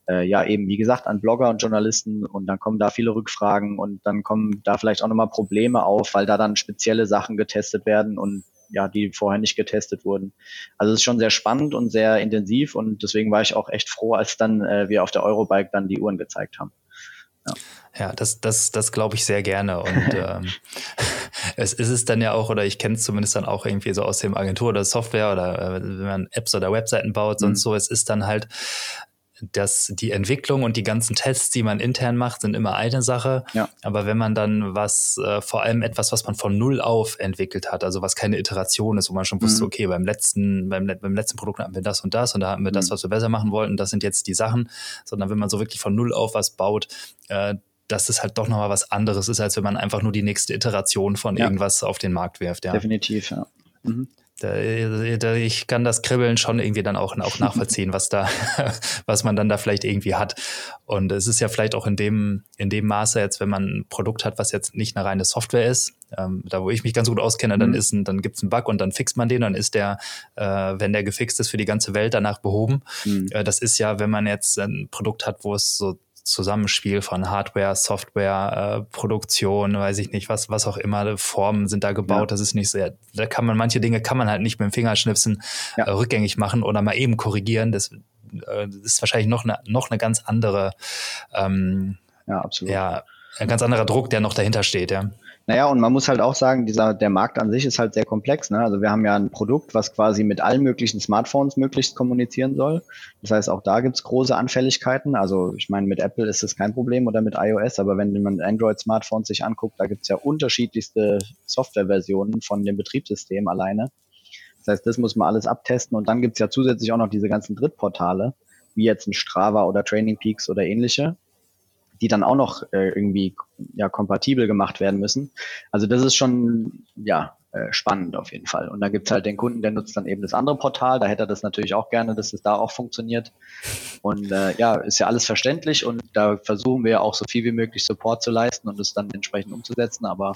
Speaker 2: äh, ja eben, wie gesagt, an Blogger und Journalisten und dann kommen da viele Rückfragen und dann kommen da vielleicht auch nochmal Probleme auf, weil da dann spezielle Sachen getestet werden und ja, die vorher nicht getestet wurden. Also es ist schon sehr spannend und sehr intensiv und deswegen war ich auch echt froh, als dann äh, wir auf der Eurobike dann die Uhren gezeigt haben.
Speaker 1: Ja. Ja, das, das, das glaube ich sehr gerne. Und ähm, es ist es dann ja auch, oder ich kenne es zumindest dann auch irgendwie so aus dem Agentur oder Software oder äh, wenn man Apps oder Webseiten baut, sonst mhm. so, es ist dann halt dass die Entwicklung und die ganzen Tests, die man intern macht, sind immer eine Sache. Ja. Aber wenn man dann was, äh, vor allem etwas, was man von null auf entwickelt hat, also was keine Iteration ist, wo man schon wusste, mhm. okay, beim letzten, beim, beim letzten Produkt hatten wir das und das und da hatten wir mhm. das, was wir besser machen wollten, das sind jetzt die Sachen, sondern wenn man so wirklich von null auf was baut, äh, dass es halt doch nochmal was anderes ist, als wenn man einfach nur die nächste Iteration von ja. irgendwas auf den Markt wirft. Ja.
Speaker 2: Definitiv, ja. Mhm.
Speaker 1: Da, da, ich kann das Kribbeln schon irgendwie dann auch, auch nachvollziehen, was da, was man dann da vielleicht irgendwie hat. Und es ist ja vielleicht auch in dem, in dem Maße jetzt, wenn man ein Produkt hat, was jetzt nicht eine reine Software ist, ähm, da wo ich mich ganz gut auskenne, dann mhm. ist ein, dann gibt's einen Bug und dann fixt man den, dann ist der, äh, wenn der gefixt ist, für die ganze Welt danach behoben. Mhm. Äh, das ist ja, wenn man jetzt ein Produkt hat, wo es so Zusammenspiel von Hardware, Software, äh, Produktion, weiß ich nicht, was, was auch immer, Formen sind da gebaut. Ja. Das ist nicht sehr, da kann man, manche Dinge kann man halt nicht mit dem Fingerschnipsen ja. äh, rückgängig machen oder mal eben korrigieren. Das, äh, ist wahrscheinlich noch eine, noch eine ganz andere, ähm, ja, absolut. Ja, ein ganz anderer Druck, der noch dahinter steht, ja.
Speaker 2: Naja, und man muss halt auch sagen, dieser, der Markt an sich ist halt sehr komplex. Ne? Also wir haben ja ein Produkt, was quasi mit allen möglichen Smartphones möglichst kommunizieren soll. Das heißt, auch da gibt's große Anfälligkeiten. Also ich meine, mit Apple ist das kein Problem oder mit iOS, aber wenn man Android-Smartphones sich anguckt, da gibt's ja unterschiedlichste Softwareversionen von dem Betriebssystem alleine. Das heißt, das muss man alles abtesten. Und dann gibt's ja zusätzlich auch noch diese ganzen Drittportale, wie jetzt ein Strava oder Training Peaks oder ähnliche die dann auch noch äh, irgendwie ja kompatibel gemacht werden müssen. Also das ist schon ja äh, spannend auf jeden Fall. Und dann gibt's halt den Kunden, der nutzt dann eben das andere Portal. Da hätte er das natürlich auch gerne, dass es da auch funktioniert. Und äh, ja, ist ja alles verständlich und da versuchen wir auch so viel wie möglich Support zu leisten und es dann entsprechend umzusetzen. Aber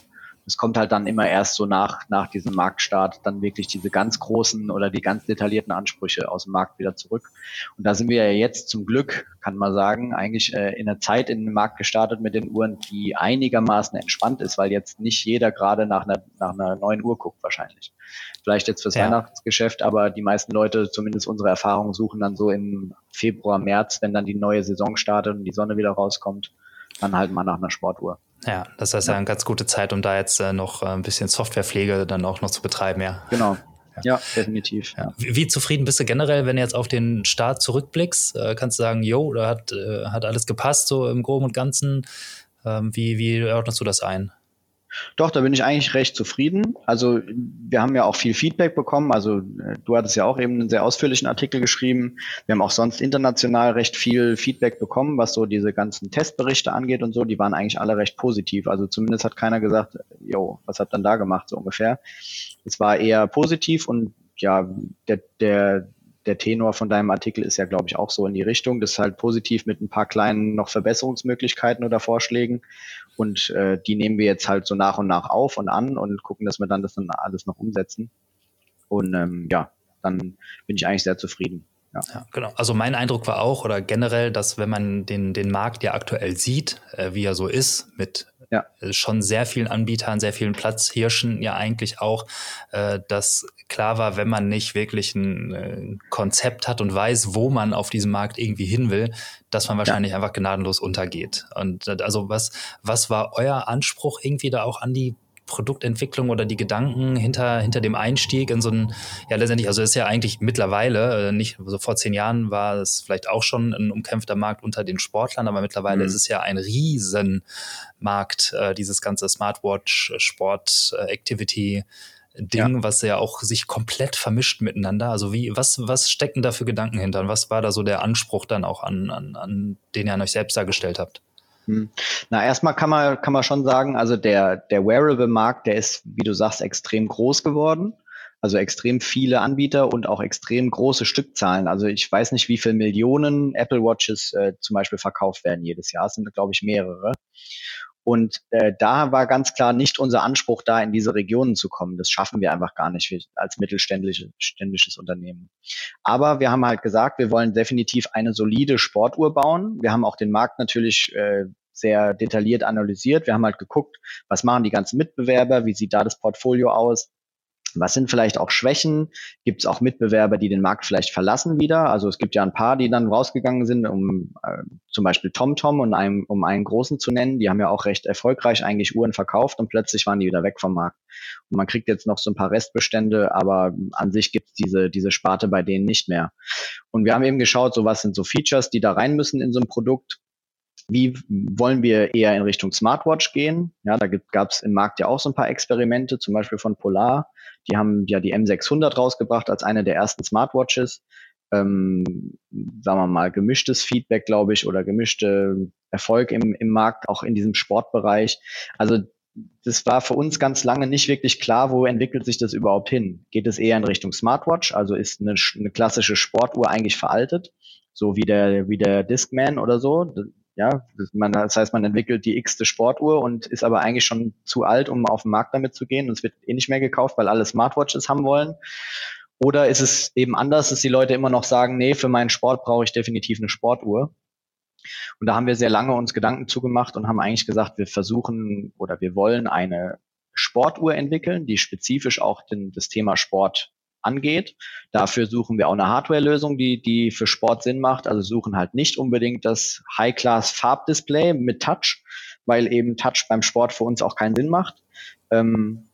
Speaker 2: es kommt halt dann immer erst so nach, nach diesem Marktstart dann wirklich diese ganz großen oder die ganz detaillierten Ansprüche aus dem Markt wieder zurück. Und da sind wir ja jetzt zum Glück, kann man sagen, eigentlich äh, in der Zeit in den Markt gestartet mit den Uhren, die einigermaßen entspannt ist, weil jetzt nicht jeder gerade nach einer, nach einer neuen Uhr guckt wahrscheinlich. Vielleicht jetzt fürs ja. Weihnachtsgeschäft, aber die meisten Leute, zumindest unsere Erfahrungen, suchen dann so im Februar, März, wenn dann die neue Saison startet und die Sonne wieder rauskommt, dann halt mal nach einer Sportuhr.
Speaker 1: Ja, das ist ja. eine ganz gute Zeit, um da jetzt äh, noch äh, ein bisschen Softwarepflege dann auch noch zu betreiben, ja.
Speaker 2: Genau. Ja, ja definitiv. Ja.
Speaker 1: Wie, wie, zufrieden bist du generell, wenn du jetzt auf den Start zurückblickst? Äh, kannst du sagen, jo, da hat, äh, hat alles gepasst, so im Groben und Ganzen? Ähm, wie, wie ordnest du das ein?
Speaker 2: Doch, da bin ich eigentlich recht zufrieden. Also wir haben ja auch viel Feedback bekommen. Also äh, du hattest ja auch eben einen sehr ausführlichen Artikel geschrieben. Wir haben auch sonst international recht viel Feedback bekommen, was so diese ganzen Testberichte angeht und so. Die waren eigentlich alle recht positiv. Also zumindest hat keiner gesagt, jo, was habt ihr da gemacht, so ungefähr. Es war eher positiv und ja, der, der, der Tenor von deinem Artikel ist ja, glaube ich, auch so in die Richtung. Das ist halt positiv mit ein paar kleinen noch Verbesserungsmöglichkeiten oder Vorschlägen. Und äh, die nehmen wir jetzt halt so nach und nach auf und an und gucken, dass wir dann das dann alles noch umsetzen. Und ähm, ja, dann bin ich eigentlich sehr zufrieden.
Speaker 1: Ja. ja. genau. Also mein Eindruck war auch, oder generell, dass wenn man den, den Markt ja aktuell sieht, äh, wie er so ist, mit ja. Äh, schon sehr vielen Anbietern, sehr vielen Platzhirschen ja eigentlich auch, äh, dass klar war, wenn man nicht wirklich ein äh, Konzept hat und weiß, wo man auf diesem Markt irgendwie hin will, dass man wahrscheinlich ja. einfach gnadenlos untergeht. Und äh, also was, was war euer Anspruch irgendwie da auch an die Produktentwicklung oder die Gedanken hinter, hinter dem Einstieg in so ein, ja letztendlich, also ist ja eigentlich mittlerweile, äh, nicht so vor zehn Jahren war es vielleicht auch schon ein umkämpfter Markt unter den Sportlern, aber mittlerweile mhm. ist es ja ein Riesenmarkt, äh, dieses ganze Smartwatch, Sport, äh, Activity, Ding, ja. was ja auch sich komplett vermischt miteinander. Also wie, was, was stecken da für Gedanken hinter? Und was war da so der Anspruch dann auch an, an, an den ihr an euch selbst dargestellt habt?
Speaker 2: Hm. Na, erstmal kann man, kann man schon sagen, also der, der Wearable-Markt, der ist, wie du sagst, extrem groß geworden. Also extrem viele Anbieter und auch extrem große Stückzahlen. Also ich weiß nicht, wie viele Millionen Apple Watches äh, zum Beispiel verkauft werden jedes Jahr. Es sind, glaube ich, mehrere. Und äh, da war ganz klar nicht unser Anspruch, da in diese Regionen zu kommen. Das schaffen wir einfach gar nicht als mittelständisches Unternehmen. Aber wir haben halt gesagt, wir wollen definitiv eine solide Sportuhr bauen. Wir haben auch den Markt natürlich äh, sehr detailliert analysiert. Wir haben halt geguckt, was machen die ganzen Mitbewerber, wie sieht da das Portfolio aus. Was sind vielleicht auch Schwächen? Gibt es auch Mitbewerber, die den Markt vielleicht verlassen wieder? Also es gibt ja ein paar, die dann rausgegangen sind, um äh, zum Beispiel TomTom und einem, um einen großen zu nennen. Die haben ja auch recht erfolgreich eigentlich Uhren verkauft und plötzlich waren die wieder weg vom Markt. Und man kriegt jetzt noch so ein paar Restbestände, aber an sich gibt es diese, diese Sparte bei denen nicht mehr. Und wir haben eben geschaut, so was sind so Features, die da rein müssen in so ein Produkt wie wollen wir eher in Richtung Smartwatch gehen? Ja, da gab es im Markt ja auch so ein paar Experimente, zum Beispiel von Polar. Die haben ja die M600 rausgebracht als eine der ersten Smartwatches. Ähm, sagen wir mal, gemischtes Feedback, glaube ich, oder gemischte Erfolg im, im Markt, auch in diesem Sportbereich. Also das war für uns ganz lange nicht wirklich klar, wo entwickelt sich das überhaupt hin. Geht es eher in Richtung Smartwatch, also ist eine, eine klassische Sportuhr eigentlich veraltet, so wie der, wie der Discman oder so. Ja, man, das heißt, man entwickelt die x-te Sportuhr und ist aber eigentlich schon zu alt, um auf den Markt damit zu gehen und es wird eh nicht mehr gekauft, weil alle Smartwatches haben wollen. Oder ist es eben anders, dass die Leute immer noch sagen, nee, für meinen Sport brauche ich definitiv eine Sportuhr. Und da haben wir sehr lange uns Gedanken zugemacht und haben eigentlich gesagt, wir versuchen oder wir wollen eine Sportuhr entwickeln, die spezifisch auch den, das Thema Sport angeht. Dafür suchen wir auch eine Hardware-Lösung, die, die für Sport Sinn macht. Also suchen halt nicht unbedingt das High-Class-Farbdisplay mit Touch, weil eben Touch beim Sport für uns auch keinen Sinn macht. Ähm,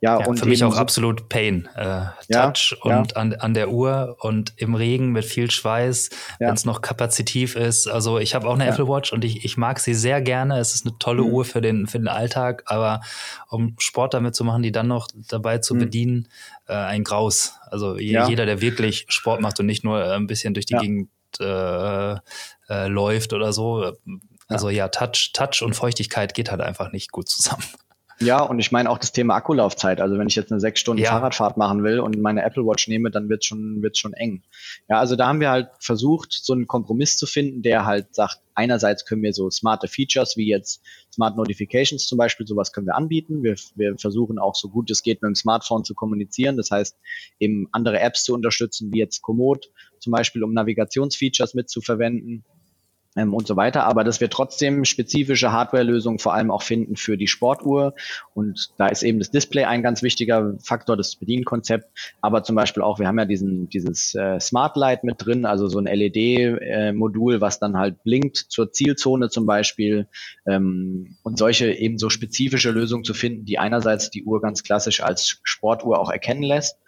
Speaker 1: ja, ja, und für mich auch so absolut Pain. Äh, Touch ja, und ja. An, an der Uhr und im Regen mit viel Schweiß, wenn es noch kapazitiv ist. Also ich habe auch eine Apple Watch und ich, ich mag sie sehr gerne. Es ist eine tolle mhm. Uhr für den, für den Alltag, aber um Sport damit zu machen, die dann noch dabei zu mhm. bedienen, äh, ein Graus. Also jeder, der wirklich Sport macht und nicht nur äh, ein bisschen durch die Gegend äh, äh, läuft oder so. Also ja, Touch, Touch und Feuchtigkeit geht halt einfach nicht gut zusammen.
Speaker 2: Ja, und ich meine auch das Thema Akkulaufzeit. Also wenn ich jetzt eine sechs Stunden ja. Fahrradfahrt machen will und meine Apple Watch nehme, dann wird schon wird's schon eng. Ja, also da haben wir halt versucht, so einen Kompromiss zu finden, der halt sagt, einerseits können wir so smarte Features wie jetzt Smart Notifications zum Beispiel, sowas können wir anbieten. Wir, wir versuchen auch so gut es geht mit dem Smartphone zu kommunizieren. Das heißt, eben andere Apps zu unterstützen, wie jetzt Komoot zum Beispiel, um Navigationsfeatures mitzuverwenden ähm, und so weiter. Aber dass wir trotzdem spezifische Hardware-Lösungen vor allem auch finden für die Sportuhr. Und da ist eben das Display ein ganz wichtiger Faktor, das Bedienkonzept. Aber zum Beispiel auch, wir haben ja diesen, dieses äh, Smart Light mit drin, also so ein LED-Modul, äh, was dann halt blinkt zur Zielzone zum Beispiel. Ähm, und solche eben so spezifische Lösungen zu finden, die einerseits die Uhr ganz klassisch als Sportuhr auch erkennen lässt,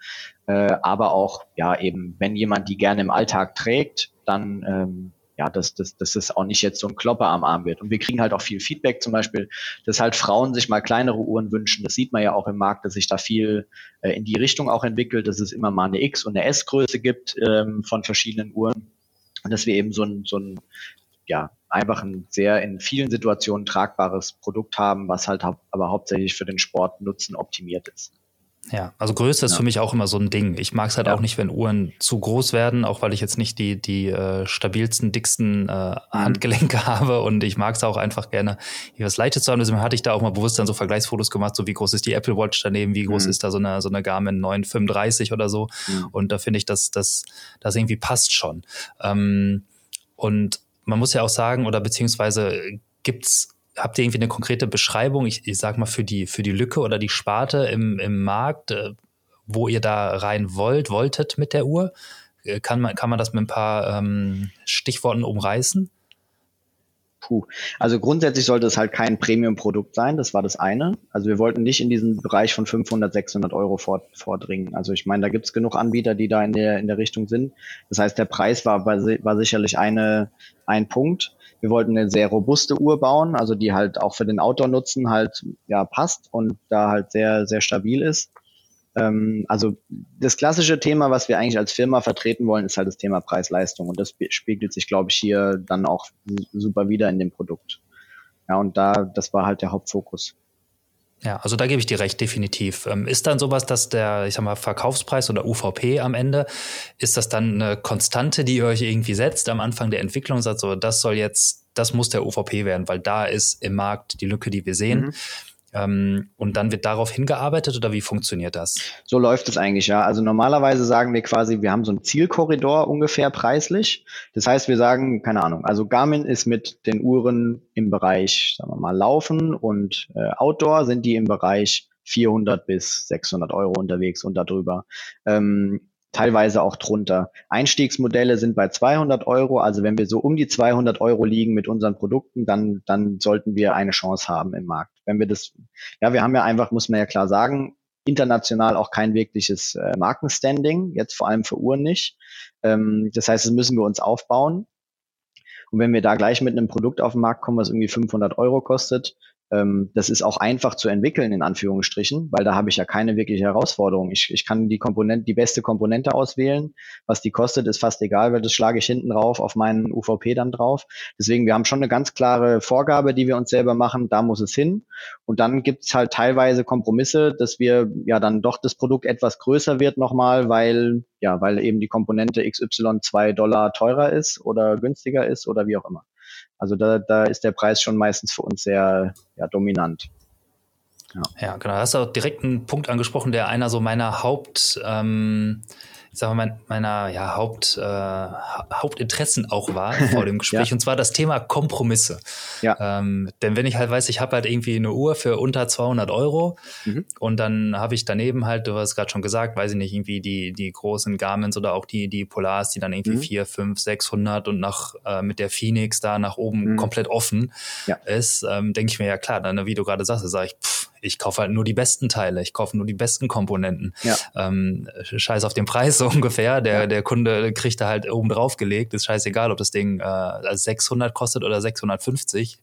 Speaker 2: äh, aber auch, ja, eben, wenn jemand die gerne im Alltag trägt, dann ähm, ja, dass, dass, dass es auch nicht jetzt so ein Klopper am Arm wird. Und wir kriegen halt auch viel Feedback, zum Beispiel, dass halt Frauen sich mal kleinere Uhren wünschen. Das sieht man ja auch im Markt, dass sich da viel äh, in die Richtung auch entwickelt, dass es immer mal eine X- und eine S-Größe gibt ähm, von verschiedenen Uhren. Und dass wir eben so ein, so ein ja, einfach ein sehr in vielen Situationen tragbares Produkt haben, was halt hau aber hauptsächlich für den Sportnutzen optimiert ist.
Speaker 1: Ja, also Größe ist ja. für mich auch immer so ein Ding. Ich mag es halt ja. auch nicht, wenn Uhren zu groß werden, auch weil ich jetzt nicht die, die äh, stabilsten, dicksten äh, mhm. Handgelenke habe und ich mag es auch einfach gerne, hier was Leichtes zu haben. Deswegen hatte ich da auch mal bewusst dann so Vergleichsfotos gemacht, so wie groß ist die Apple Watch daneben, wie groß mhm. ist da so eine, so eine Garmin 935 oder so. Mhm. Und da finde ich, dass das, das irgendwie passt schon. Ähm, und man muss ja auch sagen, oder beziehungsweise gibt's habt ihr irgendwie eine konkrete Beschreibung, ich, ich sag mal, für die, für die Lücke oder die Sparte im, im Markt, äh, wo ihr da rein wollt, wolltet mit der Uhr? Äh, kann man, kann man das mit ein paar ähm, Stichworten umreißen?
Speaker 2: Puh. Also grundsätzlich sollte es halt kein Premium-Produkt sein, das war das eine. Also wir wollten nicht in diesen Bereich von 500, 600 Euro vor, vordringen. Also ich meine, da gibt es genug Anbieter, die da in der, in der Richtung sind. Das heißt, der Preis war, war, war sicherlich eine, ein Punkt. Wir wollten eine sehr robuste Uhr bauen, also die halt auch für den Outdoor-Nutzen halt ja passt und da halt sehr, sehr stabil ist. Ähm, also das klassische Thema, was wir eigentlich als Firma vertreten wollen, ist halt das Thema Preis-Leistung und das spiegelt sich, glaube ich, hier dann auch super wieder in dem Produkt. Ja, und da, das war halt der Hauptfokus.
Speaker 1: Ja, also da gebe ich dir recht, definitiv. Ähm, ist dann sowas, dass der, ich sag mal, Verkaufspreis oder UVP am Ende, ist das dann eine Konstante, die ihr euch irgendwie setzt am Anfang der Entwicklung sagt, so, das soll jetzt, das muss der UVP werden, weil da ist im Markt die Lücke, die wir sehen. Mhm. Ähm, und dann wird darauf hingearbeitet oder wie funktioniert das?
Speaker 2: So läuft es eigentlich, ja. Also normalerweise sagen wir quasi, wir haben so einen Zielkorridor ungefähr preislich. Das heißt, wir sagen, keine Ahnung, also Garmin ist mit den Uhren im Bereich, sagen wir mal, Laufen und äh, Outdoor sind die im Bereich 400 bis 600 Euro unterwegs und darüber. Ähm, teilweise auch drunter. Einstiegsmodelle sind bei 200 Euro. Also wenn wir so um die 200 Euro liegen mit unseren Produkten, dann, dann sollten wir eine Chance haben im Markt. Wenn wir das, ja, wir haben ja einfach, muss man ja klar sagen, international auch kein wirkliches äh, Markenstanding, jetzt vor allem für Uhren nicht. Ähm, das heißt, das müssen wir uns aufbauen. Und wenn wir da gleich mit einem Produkt auf den Markt kommen, was irgendwie 500 Euro kostet, das ist auch einfach zu entwickeln, in Anführungsstrichen, weil da habe ich ja keine wirkliche Herausforderung. Ich, ich kann die Komponente, die beste Komponente auswählen. Was die kostet, ist fast egal, weil das schlage ich hinten drauf auf meinen UVP dann drauf. Deswegen, wir haben schon eine ganz klare Vorgabe, die wir uns selber machen, da muss es hin. Und dann gibt es halt teilweise Kompromisse, dass wir ja dann doch das Produkt etwas größer wird nochmal, weil, ja, weil eben die Komponente XY zwei Dollar teurer ist oder günstiger ist oder wie auch immer. Also da, da ist der Preis schon meistens für uns sehr ja, dominant.
Speaker 1: Ja. ja, genau. Da hast du auch direkt einen Punkt angesprochen, der einer so meiner Haupt, ähm, ich sag mal, meiner ja, Haupt, äh, Hauptinteressen auch war vor dem Gespräch, ja. und zwar das Thema Kompromisse. Ja. Ähm, denn wenn ich halt weiß, ich habe halt irgendwie eine Uhr für unter 200 Euro mhm. und dann habe ich daneben halt, du hast gerade schon gesagt, weiß ich nicht, irgendwie die, die großen Garments oder auch die, die Polars, die dann irgendwie mhm. 4, 5, 600 und nach, äh, mit der Phoenix da nach oben mhm. komplett offen ja. ist, ähm, denke ich mir ja klar, dann, wie du gerade sagst, sage ich, pff, ich kaufe halt nur die besten Teile, ich kaufe nur die besten Komponenten. Ja. Ähm, scheiß auf den Preis so ungefähr. Der, ja. der Kunde kriegt da halt oben drauf gelegt. Ist scheißegal, ob das Ding äh, 600 kostet oder 650.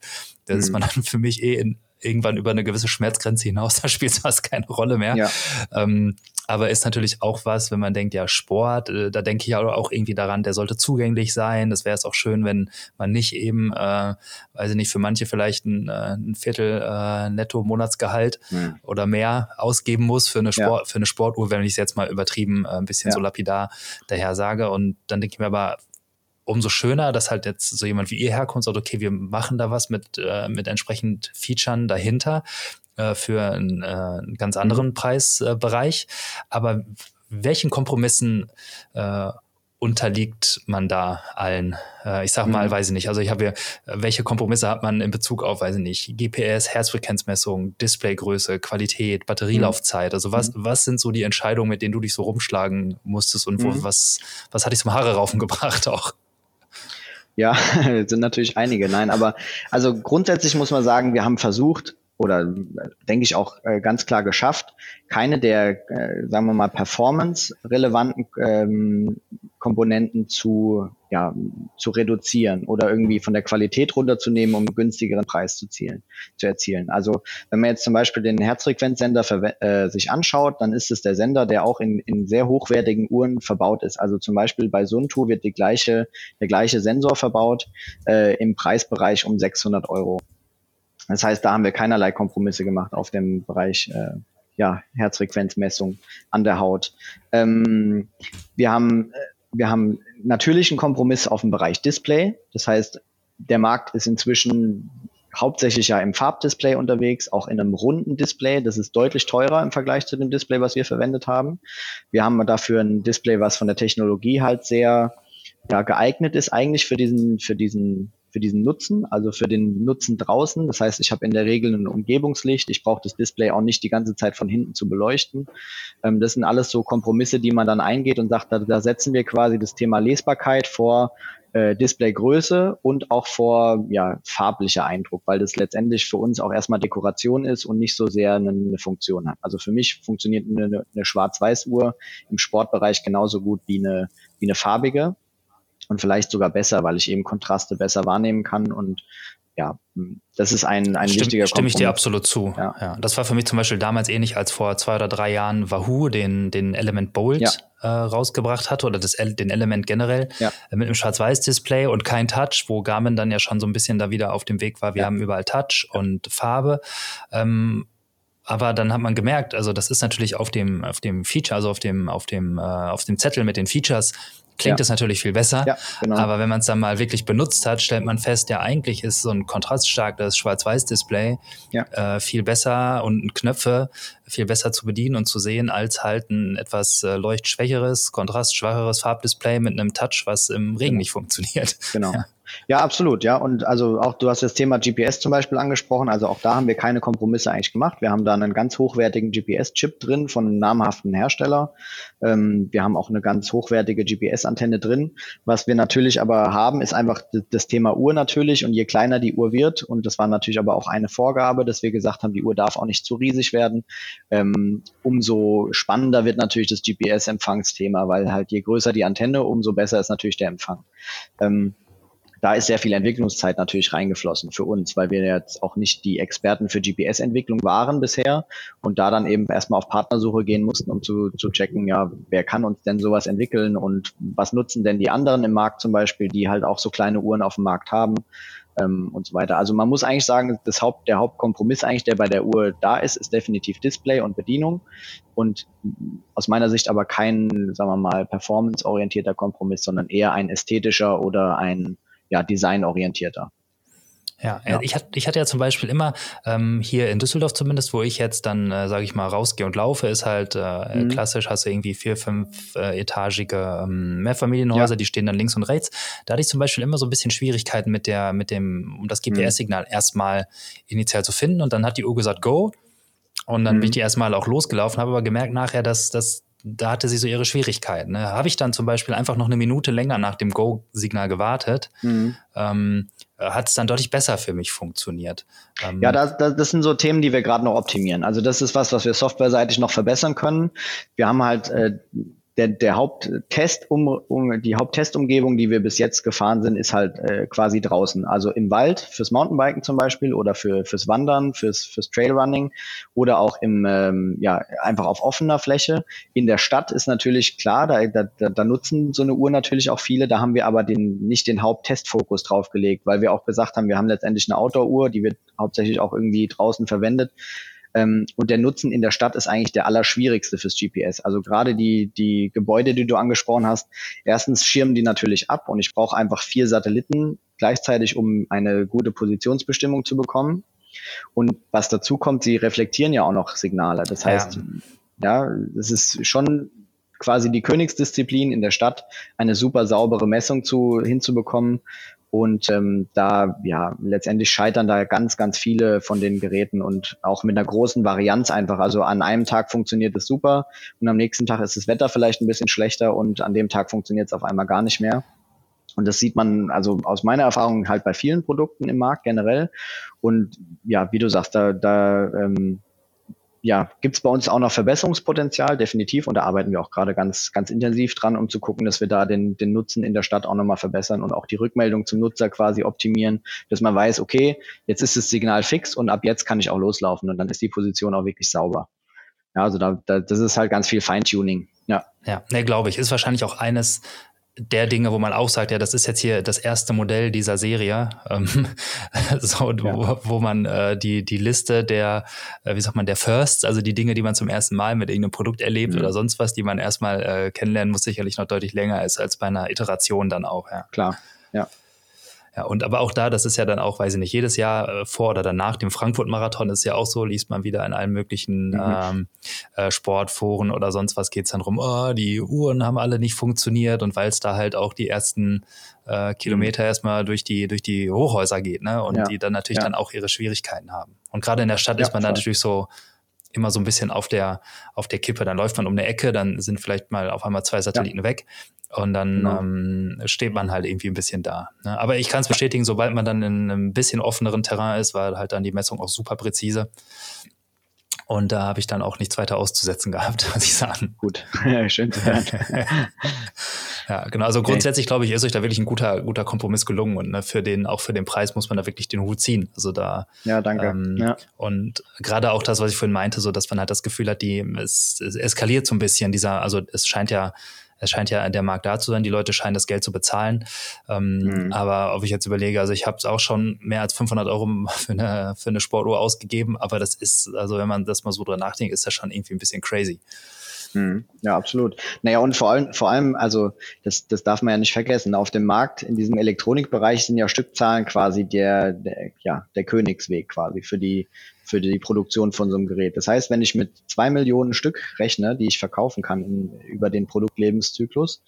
Speaker 1: Das mhm. ist man dann für mich eh in, irgendwann über eine gewisse Schmerzgrenze hinaus. Da spielt es fast keine Rolle mehr. Ja. Ähm, aber ist natürlich auch was, wenn man denkt, ja, Sport, äh, da denke ich auch irgendwie daran, der sollte zugänglich sein. Das wäre es auch schön, wenn man nicht eben, äh, weiß ich nicht, für manche vielleicht ein, äh, ein Viertel äh, Netto-Monatsgehalt mhm. oder mehr ausgeben muss für eine, Sport, ja. für eine Sportuhr, wenn ich es jetzt mal übertrieben äh, ein bisschen ja. so lapidar daher sage. Und dann denke ich mir aber, umso schöner, dass halt jetzt so jemand wie ihr herkommt, sagt, okay, wir machen da was mit, äh, mit entsprechend Featuren dahinter äh, für einen, äh, einen ganz anderen mhm. Preisbereich. Aber welchen Kompromissen äh, unterliegt man da allen? Äh, ich sag mal, mhm. weiß ich nicht. Also ich habe hier, welche Kompromisse hat man in Bezug auf, weiß ich nicht, GPS, Herzfrequenzmessung, Displaygröße, Qualität, Batterielaufzeit? Also was, mhm. was sind so die Entscheidungen, mit denen du dich so rumschlagen musstest und wo, mhm. was, was hat dich zum Haare raufen gebracht auch?
Speaker 2: Ja, sind natürlich einige. Nein, aber also grundsätzlich muss man sagen, wir haben versucht, oder denke ich auch äh, ganz klar geschafft, keine der, äh, sagen wir mal, performance-relevanten ähm, Komponenten zu, ja, zu reduzieren oder irgendwie von der Qualität runterzunehmen, um einen günstigeren Preis zu, zielen, zu erzielen. Also wenn man jetzt zum Beispiel den Herzfrequenzsender äh, sich anschaut, dann ist es der Sender, der auch in, in sehr hochwertigen Uhren verbaut ist. Also zum Beispiel bei Suntu wird die gleiche, der gleiche Sensor verbaut äh, im Preisbereich um 600 Euro. Das heißt, da haben wir keinerlei Kompromisse gemacht auf dem Bereich äh, ja, Herzfrequenzmessung an der Haut. Ähm, wir haben wir haben natürlich einen Kompromiss auf dem Bereich Display. Das heißt, der Markt ist inzwischen hauptsächlich ja im Farbdisplay unterwegs, auch in einem runden Display. Das ist deutlich teurer im Vergleich zu dem Display, was wir verwendet haben. Wir haben dafür ein Display, was von der Technologie halt sehr ja, geeignet ist, eigentlich für diesen, für diesen für diesen Nutzen, also für den Nutzen draußen. Das heißt, ich habe in der Regel ein Umgebungslicht. Ich brauche das Display auch nicht die ganze Zeit von hinten zu beleuchten. Ähm, das sind alles so Kompromisse, die man dann eingeht und sagt, da, da setzen wir quasi das Thema Lesbarkeit vor äh, Displaygröße und auch vor ja, farblicher Eindruck, weil das letztendlich für uns auch erstmal Dekoration ist und nicht so sehr eine, eine Funktion hat. Also für mich funktioniert eine, eine Schwarz-Weiß-Uhr im Sportbereich genauso gut wie eine, wie eine farbige und vielleicht sogar besser, weil ich eben Kontraste besser wahrnehmen kann und ja, das ist ein, ein
Speaker 1: Stimm,
Speaker 2: wichtiger
Speaker 1: Stimme ich dir absolut zu. Ja. ja. Das war für mich zum Beispiel damals ähnlich, als vor zwei oder drei Jahren Wahoo den, den Element Bold ja. äh, rausgebracht hat oder das, den Element generell ja. äh, mit einem Schwarz-Weiß-Display und kein Touch, wo Garmin dann ja schon so ein bisschen da wieder auf dem Weg war. Wir haben überall Touch und Farbe. Ähm, aber dann hat man gemerkt, also das ist natürlich auf dem, auf dem Feature, also auf dem, auf dem, äh, auf dem Zettel mit den Features klingt es ja. natürlich viel besser. Ja, genau. Aber wenn man es dann mal wirklich benutzt hat, stellt man fest, ja, eigentlich ist so ein kontraststarkes Schwarz-Weiß-Display ja. äh, viel besser und Knöpfe viel besser zu bedienen und zu sehen, als halt ein etwas äh, leuchtschwächeres, kontrastschwacheres Farbdisplay mit einem Touch, was im Regen genau. nicht funktioniert.
Speaker 2: Genau. Ja. Ja, absolut, ja. Und also auch du hast das Thema GPS zum Beispiel angesprochen. Also auch da haben wir keine Kompromisse eigentlich gemacht. Wir haben da einen ganz hochwertigen GPS-Chip drin von einem namhaften Hersteller. Ähm, wir haben auch eine ganz hochwertige GPS-Antenne drin. Was wir natürlich aber haben, ist einfach das Thema Uhr natürlich. Und je kleiner die Uhr wird, und das war natürlich aber auch eine Vorgabe, dass wir gesagt haben, die Uhr darf auch nicht zu riesig werden, ähm, umso spannender wird natürlich das GPS-Empfangsthema, weil halt je größer die Antenne, umso besser ist natürlich der Empfang. Ähm, da ist sehr viel Entwicklungszeit natürlich reingeflossen für uns, weil wir jetzt auch nicht die Experten für GPS-Entwicklung waren bisher und da dann eben erstmal auf Partnersuche gehen mussten, um zu, zu checken, ja, wer kann uns denn sowas entwickeln und was nutzen denn die anderen im Markt zum Beispiel, die halt auch so kleine Uhren auf dem Markt haben ähm, und so weiter. Also man muss eigentlich sagen, das Haupt, der Hauptkompromiss eigentlich, der bei der Uhr da ist, ist definitiv Display und Bedienung und aus meiner Sicht aber kein, sagen wir mal, performanceorientierter Kompromiss, sondern eher ein ästhetischer oder ein ja, designorientierter.
Speaker 1: Ja, ja, Ich, hatte, ich hatte ja zum Beispiel immer ähm, hier in Düsseldorf zumindest, wo ich jetzt dann, äh, sage ich mal, rausgehe und laufe, ist halt äh, mhm. klassisch, hast du irgendwie vier, fünf äh, etagige ähm, Mehrfamilienhäuser, ja. die stehen dann links und rechts. Da hatte ich zum Beispiel immer so ein bisschen Schwierigkeiten mit der, mit dem, um das GPS-Signal mhm. erstmal initial zu finden und dann hat die Uhr gesagt, go. Und dann mhm. bin ich die erstmal auch losgelaufen, habe aber gemerkt nachher, dass, dass da hatte sie so ihre Schwierigkeiten. Ne? Habe ich dann zum Beispiel einfach noch eine Minute länger nach dem Go-Signal gewartet, mhm. ähm, hat es dann deutlich besser für mich funktioniert.
Speaker 2: Ähm, ja, das, das, das sind so Themen, die wir gerade noch optimieren. Also das ist was, was wir softwareseitig noch verbessern können. Wir haben halt äh, der, der Haupttest um, um die Haupttestumgebung, die wir bis jetzt gefahren sind, ist halt äh, quasi draußen. Also im Wald fürs Mountainbiken zum Beispiel oder für fürs Wandern, fürs fürs Trailrunning oder auch im ähm, ja einfach auf offener Fläche. In der Stadt ist natürlich klar, da, da, da nutzen so eine Uhr natürlich auch viele. Da haben wir aber den nicht den Haupttestfokus drauf gelegt, weil wir auch gesagt haben, wir haben letztendlich eine Outdoor-Uhr, die wird hauptsächlich auch irgendwie draußen verwendet. Ähm, und der Nutzen in der Stadt ist eigentlich der allerschwierigste fürs GPS. Also gerade die, die Gebäude, die du angesprochen hast, erstens schirmen die natürlich ab und ich brauche einfach vier Satelliten gleichzeitig, um eine gute Positionsbestimmung zu bekommen. Und was dazu kommt, sie reflektieren ja auch noch Signale. Das heißt, ja, ja das ist schon quasi die Königsdisziplin in der Stadt, eine super saubere Messung zu, hinzubekommen und ähm, da, ja, letztendlich scheitern da ganz, ganz viele von den Geräten und auch mit einer großen Varianz einfach. Also an einem Tag funktioniert es super und am nächsten Tag ist das Wetter vielleicht ein bisschen schlechter und an dem Tag funktioniert es auf einmal gar nicht mehr. Und das sieht man also aus meiner Erfahrung halt bei vielen Produkten im Markt generell. Und ja, wie du sagst, da, da ähm, ja, gibt es bei uns auch noch Verbesserungspotenzial, definitiv. Und da arbeiten wir auch gerade ganz, ganz intensiv dran, um zu gucken, dass wir da den, den Nutzen in der Stadt auch nochmal verbessern und auch die Rückmeldung zum Nutzer quasi optimieren, dass man weiß, okay, jetzt ist das Signal fix und ab jetzt kann ich auch loslaufen und dann ist die Position auch wirklich sauber. Ja, also da, da das ist halt ganz viel Feintuning. Ja.
Speaker 1: Ja, ne, glaube ich. Ist wahrscheinlich auch eines der Dinge, wo man auch sagt, ja, das ist jetzt hier das erste Modell dieser Serie, ähm, so, ja. wo, wo, man äh, die, die Liste der, äh, wie sagt man, der Firsts, also die Dinge, die man zum ersten Mal mit irgendeinem Produkt erlebt mhm. oder sonst was, die man erstmal äh, kennenlernen muss, sicherlich noch deutlich länger ist als bei einer Iteration dann auch, ja.
Speaker 2: Klar, ja.
Speaker 1: Ja, und aber auch da, das ist ja dann auch, weiß ich nicht, jedes Jahr äh, vor oder danach dem Frankfurt-Marathon ist ja auch so, liest man wieder in allen möglichen mhm. ähm, äh, Sportforen oder sonst was geht's dann rum, oh, die Uhren haben alle nicht funktioniert und weil es da halt auch die ersten äh, Kilometer mhm. erstmal durch die, durch die Hochhäuser geht, ne? Und ja. die dann natürlich ja. dann auch ihre Schwierigkeiten haben. Und gerade in der Stadt ist man dann natürlich so, immer so ein bisschen auf der, auf der Kippe. Dann läuft man um eine Ecke, dann sind vielleicht mal auf einmal zwei Satelliten ja. weg. Und dann genau. ähm, steht man halt irgendwie ein bisschen da. Ne? Aber ich kann es bestätigen, sobald man dann in einem bisschen offeneren Terrain ist, war halt dann die Messung auch super präzise. Und da habe ich dann auch nichts weiter auszusetzen gehabt, muss ich sagen.
Speaker 2: Gut, ja, schön zu hören.
Speaker 1: ja, genau. Also grundsätzlich glaube ich, ist euch da wirklich ein guter, guter Kompromiss gelungen und ne, für den, auch für den Preis muss man da wirklich den Hut ziehen. Also da.
Speaker 2: Ja, danke. Ähm, ja.
Speaker 1: Und gerade auch das, was ich vorhin meinte, so dass man halt das Gefühl hat, die es, es eskaliert so ein bisschen. Dieser, also es scheint ja es scheint ja der Markt da zu sein, die Leute scheinen das Geld zu bezahlen. Ähm, mhm. Aber ob ich jetzt überlege, also ich habe es auch schon mehr als 500 Euro für eine, für eine Sportuhr ausgegeben, aber das ist, also wenn man das mal so drüber nachdenkt, ist das schon irgendwie ein bisschen crazy.
Speaker 2: Mhm. Ja, absolut. Naja, und vor allem, vor allem, also das, das darf man ja nicht vergessen. Auf dem Markt, in diesem Elektronikbereich sind ja Stückzahlen quasi der, der, ja, der Königsweg quasi für die, für die Produktion von so einem Gerät. Das heißt, wenn ich mit zwei Millionen Stück rechne, die ich verkaufen kann in, über den Produktlebenszyklus,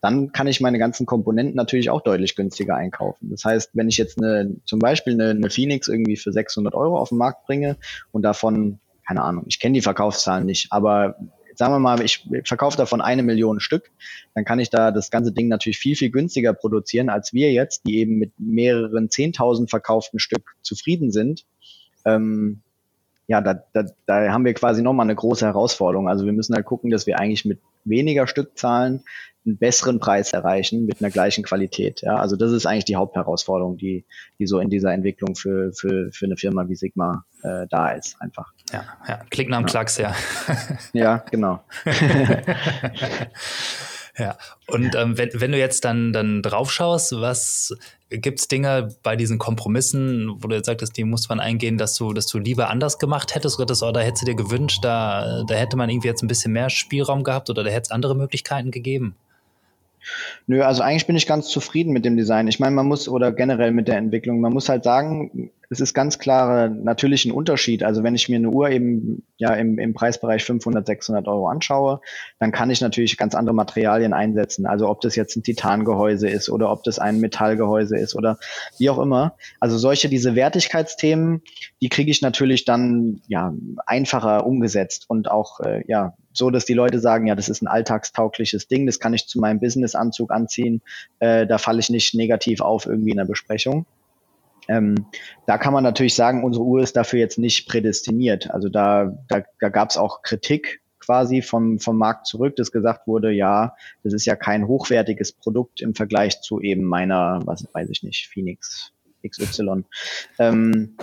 Speaker 2: dann kann ich meine ganzen Komponenten natürlich auch deutlich günstiger einkaufen. Das heißt, wenn ich jetzt eine, zum Beispiel eine, eine Phoenix irgendwie für 600 Euro auf den Markt bringe und davon keine Ahnung, ich kenne die Verkaufszahlen nicht, aber sagen wir mal, ich verkaufe davon eine Million Stück, dann kann ich da das ganze Ding natürlich viel, viel günstiger produzieren, als wir jetzt, die eben mit mehreren Zehntausend verkauften Stück zufrieden sind. Ähm, ja, da, da, da haben wir quasi nochmal eine große Herausforderung. Also wir müssen halt gucken, dass wir eigentlich mit weniger Stückzahlen einen besseren Preis erreichen mit einer gleichen Qualität. Ja, also das ist eigentlich die Hauptherausforderung, die, die so in dieser Entwicklung für, für, für eine Firma wie Sigma äh, da ist, einfach.
Speaker 1: Ja, ja. Klick nach dem ja. Klacks, ja.
Speaker 2: ja, genau.
Speaker 1: Ja, und ähm, wenn, wenn du jetzt dann, dann drauf schaust, was gibt es Dinge bei diesen Kompromissen, wo du jetzt sagtest, die muss man eingehen, dass du, dass du lieber anders gemacht hättest oder, das, oder hättest du dir gewünscht, da, da hätte man irgendwie jetzt ein bisschen mehr Spielraum gehabt oder da hätte es andere Möglichkeiten gegeben?
Speaker 2: Nö, also eigentlich bin ich ganz zufrieden mit dem Design. Ich meine, man muss oder generell mit der Entwicklung, man muss halt sagen, es ist ganz klar natürlich ein Unterschied. Also wenn ich mir eine Uhr eben ja im, im Preisbereich 500, 600 Euro anschaue, dann kann ich natürlich ganz andere Materialien einsetzen. Also ob das jetzt ein Titangehäuse ist oder ob das ein Metallgehäuse ist oder wie auch immer. Also solche diese Wertigkeitsthemen, die kriege ich natürlich dann ja einfacher umgesetzt und auch äh, ja so, dass die Leute sagen, ja, das ist ein alltagstaugliches Ding, das kann ich zu meinem Businessanzug anziehen, äh, da falle ich nicht negativ auf irgendwie in der Besprechung. Ähm, da kann man natürlich sagen, unsere Uhr ist dafür jetzt nicht prädestiniert. Also da, da, da gab es auch Kritik quasi vom, vom Markt zurück, dass gesagt wurde, ja, das ist ja kein hochwertiges Produkt im Vergleich zu eben meiner, was weiß ich nicht, Phoenix XY. Ähm,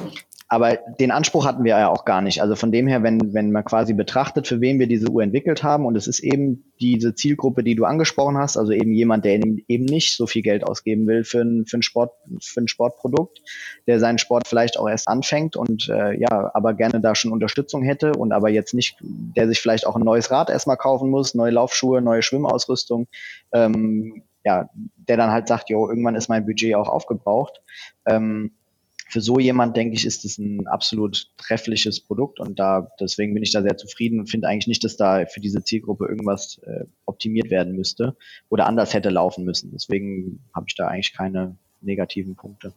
Speaker 2: aber den Anspruch hatten wir ja auch gar nicht. Also von dem her, wenn, wenn man quasi betrachtet, für wen wir diese Uhr entwickelt haben, und es ist eben diese Zielgruppe, die du angesprochen hast, also eben jemand, der eben nicht so viel Geld ausgeben will für ein, für ein, Sport, für ein Sportprodukt, der seinen Sport vielleicht auch erst anfängt und äh, ja, aber gerne da schon Unterstützung hätte und aber jetzt nicht, der sich vielleicht auch ein neues Rad erstmal kaufen muss, neue Laufschuhe, neue Schwimmausrüstung, ähm, ja, der dann halt sagt, jo, irgendwann ist mein Budget auch aufgebraucht. Ähm, für so jemand, denke ich, ist es ein absolut treffliches Produkt und da deswegen bin ich da sehr zufrieden und finde eigentlich nicht, dass da für diese Zielgruppe irgendwas äh, optimiert werden müsste oder anders hätte laufen müssen. Deswegen habe ich da eigentlich keine negativen Punkte.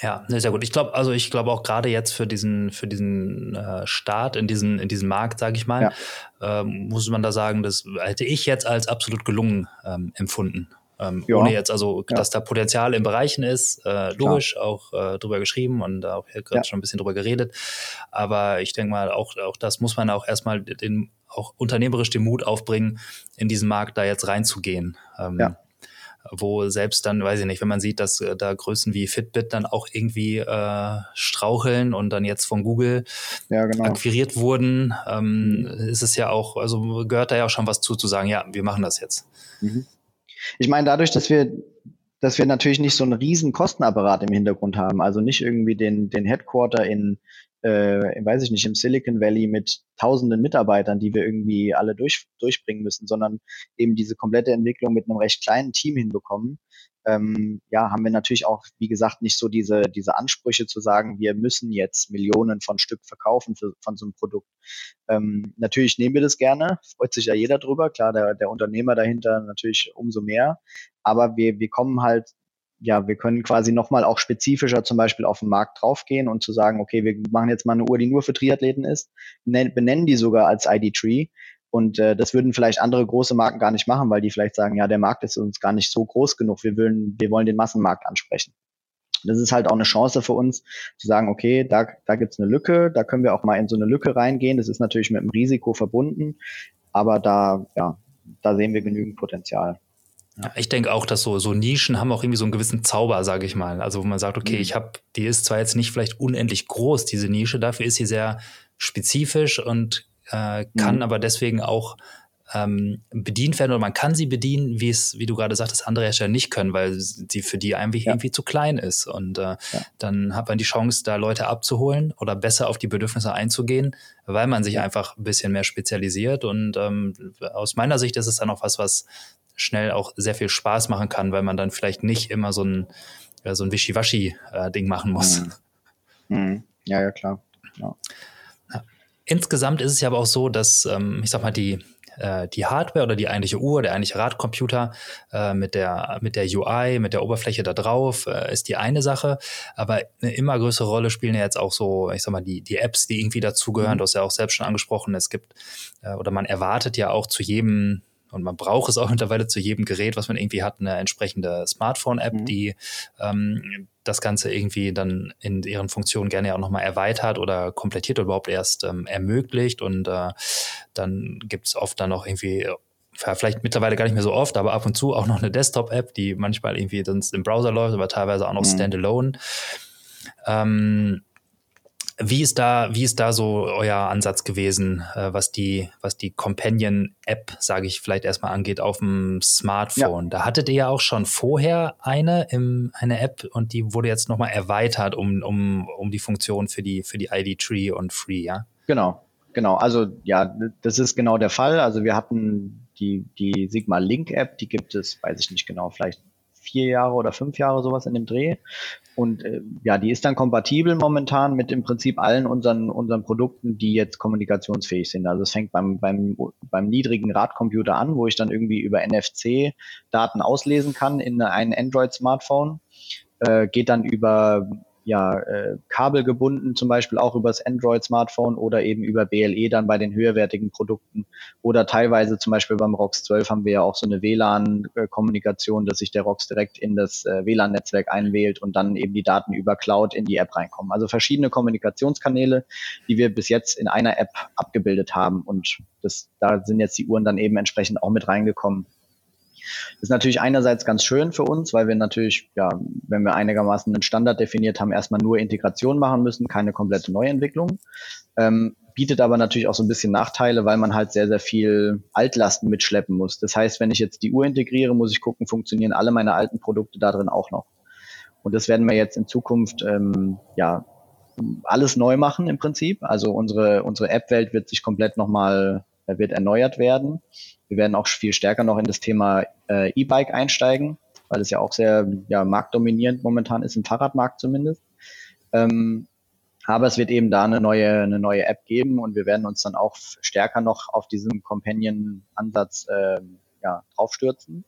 Speaker 1: Ja, sehr gut. Ich glaube, also ich glaube auch gerade jetzt für diesen für diesen äh, Start in diesen in diesen Markt, sage ich mal, ja. ähm, muss man da sagen, das hätte ich jetzt als absolut gelungen ähm, empfunden. Ähm, ja. Ohne jetzt also, dass da Potenzial in Bereichen ist, äh, logisch Klar. auch äh, drüber geschrieben und auch gerade ja. schon ein bisschen drüber geredet. Aber ich denke mal, auch, auch das muss man auch erstmal den, auch unternehmerisch den Mut aufbringen, in diesen Markt da jetzt reinzugehen. Ähm, ja. Wo selbst dann, weiß ich nicht, wenn man sieht, dass äh, da Größen wie Fitbit dann auch irgendwie äh, straucheln und dann jetzt von Google ja, genau. akquiriert wurden, ähm, mhm. ist es ja auch, also gehört da ja auch schon was zu, zu sagen, ja, wir machen das jetzt. Mhm.
Speaker 2: Ich meine, dadurch, dass wir, dass wir natürlich nicht so einen riesen Kostenapparat im Hintergrund haben, also nicht irgendwie den, den Headquarter in, äh, weiß ich nicht, im Silicon Valley mit tausenden Mitarbeitern, die wir irgendwie alle durch, durchbringen müssen, sondern eben diese komplette Entwicklung mit einem recht kleinen Team hinbekommen, ähm, ja, haben wir natürlich auch, wie gesagt, nicht so diese, diese Ansprüche zu sagen, wir müssen jetzt Millionen von Stück verkaufen für, von so einem Produkt. Ähm, natürlich nehmen wir das gerne, freut sich ja jeder drüber, klar, der, der Unternehmer dahinter natürlich umso mehr, aber wir, wir kommen halt ja, wir können quasi nochmal auch spezifischer zum Beispiel auf den Markt draufgehen und zu sagen, okay, wir machen jetzt mal eine Uhr, die nur für Triathleten ist, benennen die sogar als ID-Tree und äh, das würden vielleicht andere große Marken gar nicht machen, weil die vielleicht sagen, ja, der Markt ist uns gar nicht so groß genug. Wir wollen, wir wollen den Massenmarkt ansprechen. Das ist halt auch eine Chance für uns zu sagen, okay, da, da gibt's eine Lücke, da können wir auch mal in so eine Lücke reingehen. Das ist natürlich mit einem Risiko verbunden, aber da, ja, da sehen wir genügend Potenzial.
Speaker 1: Ja. Ich denke auch, dass so, so Nischen haben auch irgendwie so einen gewissen Zauber, sage ich mal. Also wo man sagt, okay, mhm. ich habe, die ist zwar jetzt nicht vielleicht unendlich groß, diese Nische, dafür ist sie sehr spezifisch und äh, kann mhm. aber deswegen auch ähm, bedient werden oder man kann sie bedienen, wie es, wie du gerade sagtest, andere Hersteller nicht können, weil sie für die eigentlich ja. irgendwie zu klein ist. Und äh, ja. dann hat man die Chance, da Leute abzuholen oder besser auf die Bedürfnisse einzugehen, weil man sich einfach ein bisschen mehr spezialisiert. Und ähm, aus meiner Sicht ist es dann auch was, was schnell auch sehr viel Spaß machen kann, weil man dann vielleicht nicht immer so ein, ja, so ein Wischiwaschi-Ding machen muss.
Speaker 2: Mhm. Mhm. Ja, ja, klar. Ja.
Speaker 1: Insgesamt ist es ja aber auch so, dass, ähm, ich sag mal, die, äh, die Hardware oder die eigentliche Uhr, der eigentliche Radcomputer äh, mit, der, mit der UI, mit der Oberfläche da drauf, äh, ist die eine Sache. Aber eine immer größere Rolle spielen ja jetzt auch so, ich sag mal, die, die Apps, die irgendwie dazugehören. Mhm. Du hast ja auch selbst schon angesprochen, es gibt, äh, oder man erwartet ja auch zu jedem und man braucht es auch mittlerweile zu jedem Gerät, was man irgendwie hat, eine entsprechende Smartphone-App, mhm. die ähm, das Ganze irgendwie dann in ihren Funktionen gerne auch nochmal erweitert oder komplettiert oder überhaupt erst ähm, ermöglicht. Und äh, dann gibt es oft dann noch irgendwie vielleicht mittlerweile gar nicht mehr so oft, aber ab und zu auch noch eine Desktop-App, die manchmal irgendwie sonst im Browser läuft, aber teilweise auch noch mhm. standalone. Ähm, wie ist da, wie ist da so euer Ansatz gewesen, äh, was die, was die Companion-App, sage ich vielleicht erstmal angeht, auf dem Smartphone? Ja. Da hattet ihr ja auch schon vorher eine, im, eine App und die wurde jetzt nochmal erweitert um, um, um die Funktion für die, für die ID Tree und Free, ja?
Speaker 2: Genau, genau. Also ja, das ist genau der Fall. Also wir hatten die, die Sigma Link App, die gibt es, weiß ich nicht genau, vielleicht vier Jahre oder fünf Jahre sowas in dem Dreh. Und äh, ja, die ist dann kompatibel momentan mit im Prinzip allen unseren, unseren Produkten, die jetzt kommunikationsfähig sind. Also es fängt beim, beim, beim niedrigen Radcomputer an, wo ich dann irgendwie über NFC Daten auslesen kann in ein Android-Smartphone, äh, geht dann über ja, äh, kabelgebunden, zum Beispiel auch übers Android-Smartphone oder eben über BLE dann bei den höherwertigen Produkten. Oder teilweise zum Beispiel beim ROX 12 haben wir ja auch so eine WLAN-Kommunikation, dass sich der ROX direkt in das äh, WLAN-Netzwerk einwählt und dann eben die Daten über Cloud in die App reinkommen. Also verschiedene Kommunikationskanäle, die wir bis jetzt in einer App abgebildet haben. Und das, da sind jetzt die Uhren dann eben entsprechend auch mit reingekommen. Das ist natürlich einerseits ganz schön für uns, weil wir natürlich, ja, wenn wir einigermaßen einen Standard definiert haben, erstmal nur Integration machen müssen, keine komplette Neuentwicklung. Ähm, bietet aber natürlich auch so ein bisschen Nachteile, weil man halt sehr, sehr viel Altlasten mitschleppen muss. Das heißt, wenn ich jetzt die Uhr integriere, muss ich gucken, funktionieren alle meine alten Produkte da drin auch noch. Und das werden wir jetzt in Zukunft ähm, ja alles neu machen im Prinzip. Also unsere unsere App-Welt wird sich komplett nochmal wird erneuert werden. Wir werden auch viel stärker noch in das Thema äh, E-Bike einsteigen, weil es ja auch sehr ja, marktdominierend momentan ist, im Fahrradmarkt zumindest. Ähm, aber es wird eben da eine neue, eine neue App geben und wir werden uns dann auch stärker noch auf diesen Companion-Ansatz äh, ja, draufstürzen.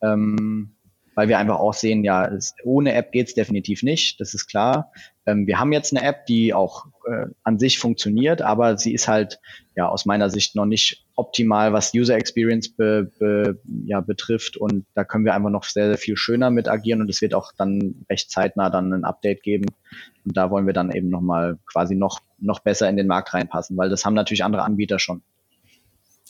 Speaker 2: Ähm, weil wir einfach auch sehen, ja, es, ohne App geht's definitiv nicht, das ist klar. Ähm, wir haben jetzt eine App, die auch äh, an sich funktioniert, aber sie ist halt ja aus meiner Sicht noch nicht optimal, was User Experience be, be, ja, betrifft und da können wir einfach noch sehr, sehr viel schöner mit agieren und es wird auch dann recht zeitnah dann ein Update geben und da wollen wir dann eben nochmal quasi noch, noch besser in den Markt reinpassen, weil das haben natürlich andere Anbieter schon.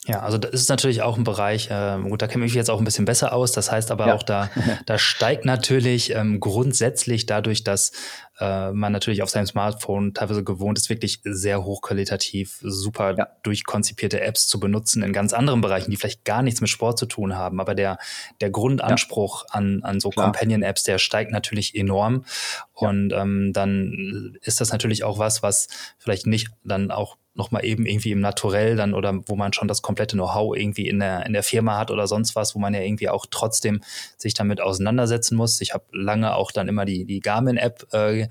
Speaker 1: Ja, also das ist natürlich auch ein Bereich, äh, gut, da kenne ich mich jetzt auch ein bisschen besser aus. Das heißt aber ja. auch, da, da steigt natürlich ähm, grundsätzlich dadurch, dass äh, man natürlich auf seinem Smartphone teilweise gewohnt ist, wirklich sehr hochqualitativ, super ja. durchkonzipierte Apps zu benutzen in ganz anderen Bereichen, die vielleicht gar nichts mit Sport zu tun haben. Aber der, der Grundanspruch ja. an, an so Companion-Apps, der steigt natürlich enorm. Und ähm, dann ist das natürlich auch was, was vielleicht nicht dann auch nochmal eben irgendwie im Naturell dann oder wo man schon das komplette Know-how irgendwie in der, in der Firma hat oder sonst was, wo man ja irgendwie auch trotzdem sich damit auseinandersetzen muss. Ich habe lange auch dann immer die, die Garmin-App äh,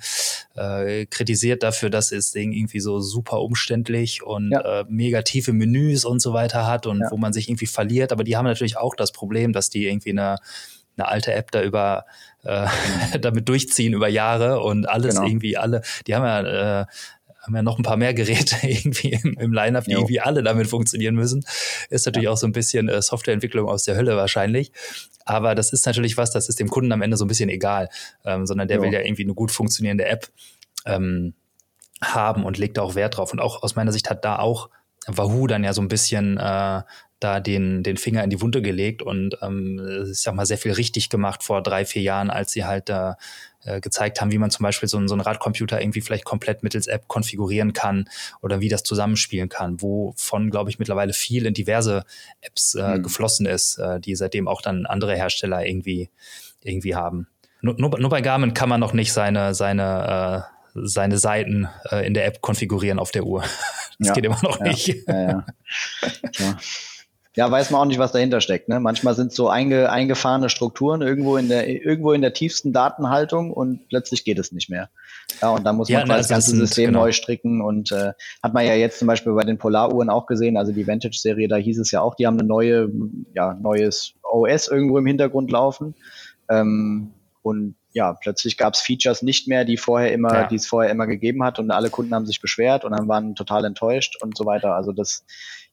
Speaker 1: äh, kritisiert dafür, dass es Ding irgendwie so super umständlich und ja. äh, mega tiefe Menüs und so weiter hat und ja. wo man sich irgendwie verliert. Aber die haben natürlich auch das Problem, dass die irgendwie eine eine alte App da über äh, damit durchziehen über Jahre und alles genau. irgendwie alle, die haben ja äh, haben ja noch ein paar mehr Geräte irgendwie im, im Line-Up, die jo. irgendwie alle damit funktionieren müssen. Ist natürlich ja. auch so ein bisschen äh, Softwareentwicklung aus der Hölle wahrscheinlich. Aber das ist natürlich was, das ist dem Kunden am Ende so ein bisschen egal, ähm, sondern der jo. will ja irgendwie eine gut funktionierende App ähm, haben und legt da auch Wert drauf. Und auch aus meiner Sicht hat da auch Wahoo dann ja so ein bisschen äh, da den, den Finger in die Wunde gelegt und ähm, ich sag mal sehr viel richtig gemacht vor drei, vier Jahren, als sie halt da äh, gezeigt haben, wie man zum Beispiel so, so einen Radcomputer irgendwie vielleicht komplett mittels App konfigurieren kann oder wie das zusammenspielen kann, wovon, glaube ich, mittlerweile viel in diverse Apps äh, mhm. geflossen ist, äh, die seitdem auch dann andere Hersteller irgendwie, irgendwie haben. Nur, nur, nur bei Garmin kann man noch nicht seine, seine, äh, seine Seiten äh, in der App konfigurieren auf der Uhr. Das ja, geht immer noch
Speaker 2: ja,
Speaker 1: nicht.
Speaker 2: Ja, ja. Weiß man auch nicht, was dahinter steckt. Ne? Manchmal sind so einge, eingefahrene Strukturen irgendwo in der irgendwo in der tiefsten Datenhaltung und plötzlich geht es nicht mehr. Ja, und da muss man ja, das ganze sind, System genau. neu stricken und äh, hat man ja jetzt zum Beispiel bei den Polaruhren auch gesehen, also die Vantage-Serie, da hieß es ja auch, die haben eine neue, ja, neues OS irgendwo im Hintergrund laufen. Ähm, und ja, plötzlich gab es Features nicht mehr, die vorher immer, ja. die es vorher immer gegeben hat und alle Kunden haben sich beschwert und dann waren total enttäuscht und so weiter. Also das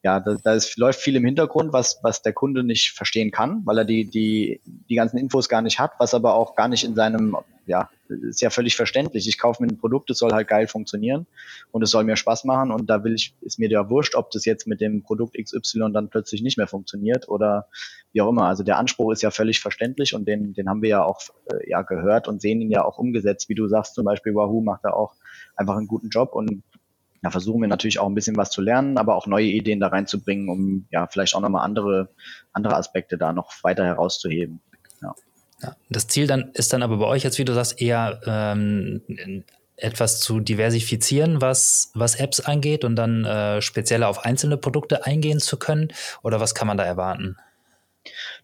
Speaker 2: ja, da, da ist, läuft viel im Hintergrund, was, was der Kunde nicht verstehen kann, weil er die, die, die ganzen Infos gar nicht hat, was aber auch gar nicht in seinem, ja, ist ja völlig verständlich. Ich kaufe mir ein Produkt, es soll halt geil funktionieren und es soll mir Spaß machen und da will ich, ist mir ja wurscht, ob das jetzt mit dem Produkt XY dann plötzlich nicht mehr funktioniert oder wie auch immer. Also der Anspruch ist ja völlig verständlich und den, den haben wir ja auch äh, ja gehört und sehen ihn ja auch umgesetzt, wie du sagst, zum Beispiel Wahoo macht da auch einfach einen guten Job und da versuchen wir natürlich auch ein bisschen was zu lernen, aber auch neue Ideen da reinzubringen, um ja vielleicht auch nochmal andere, andere Aspekte da noch weiter herauszuheben. Ja.
Speaker 1: Das Ziel dann ist dann aber bei euch jetzt, wie du sagst, eher ähm, etwas zu diversifizieren, was, was Apps angeht und dann äh, speziell auf einzelne Produkte eingehen zu können? Oder was kann man da erwarten?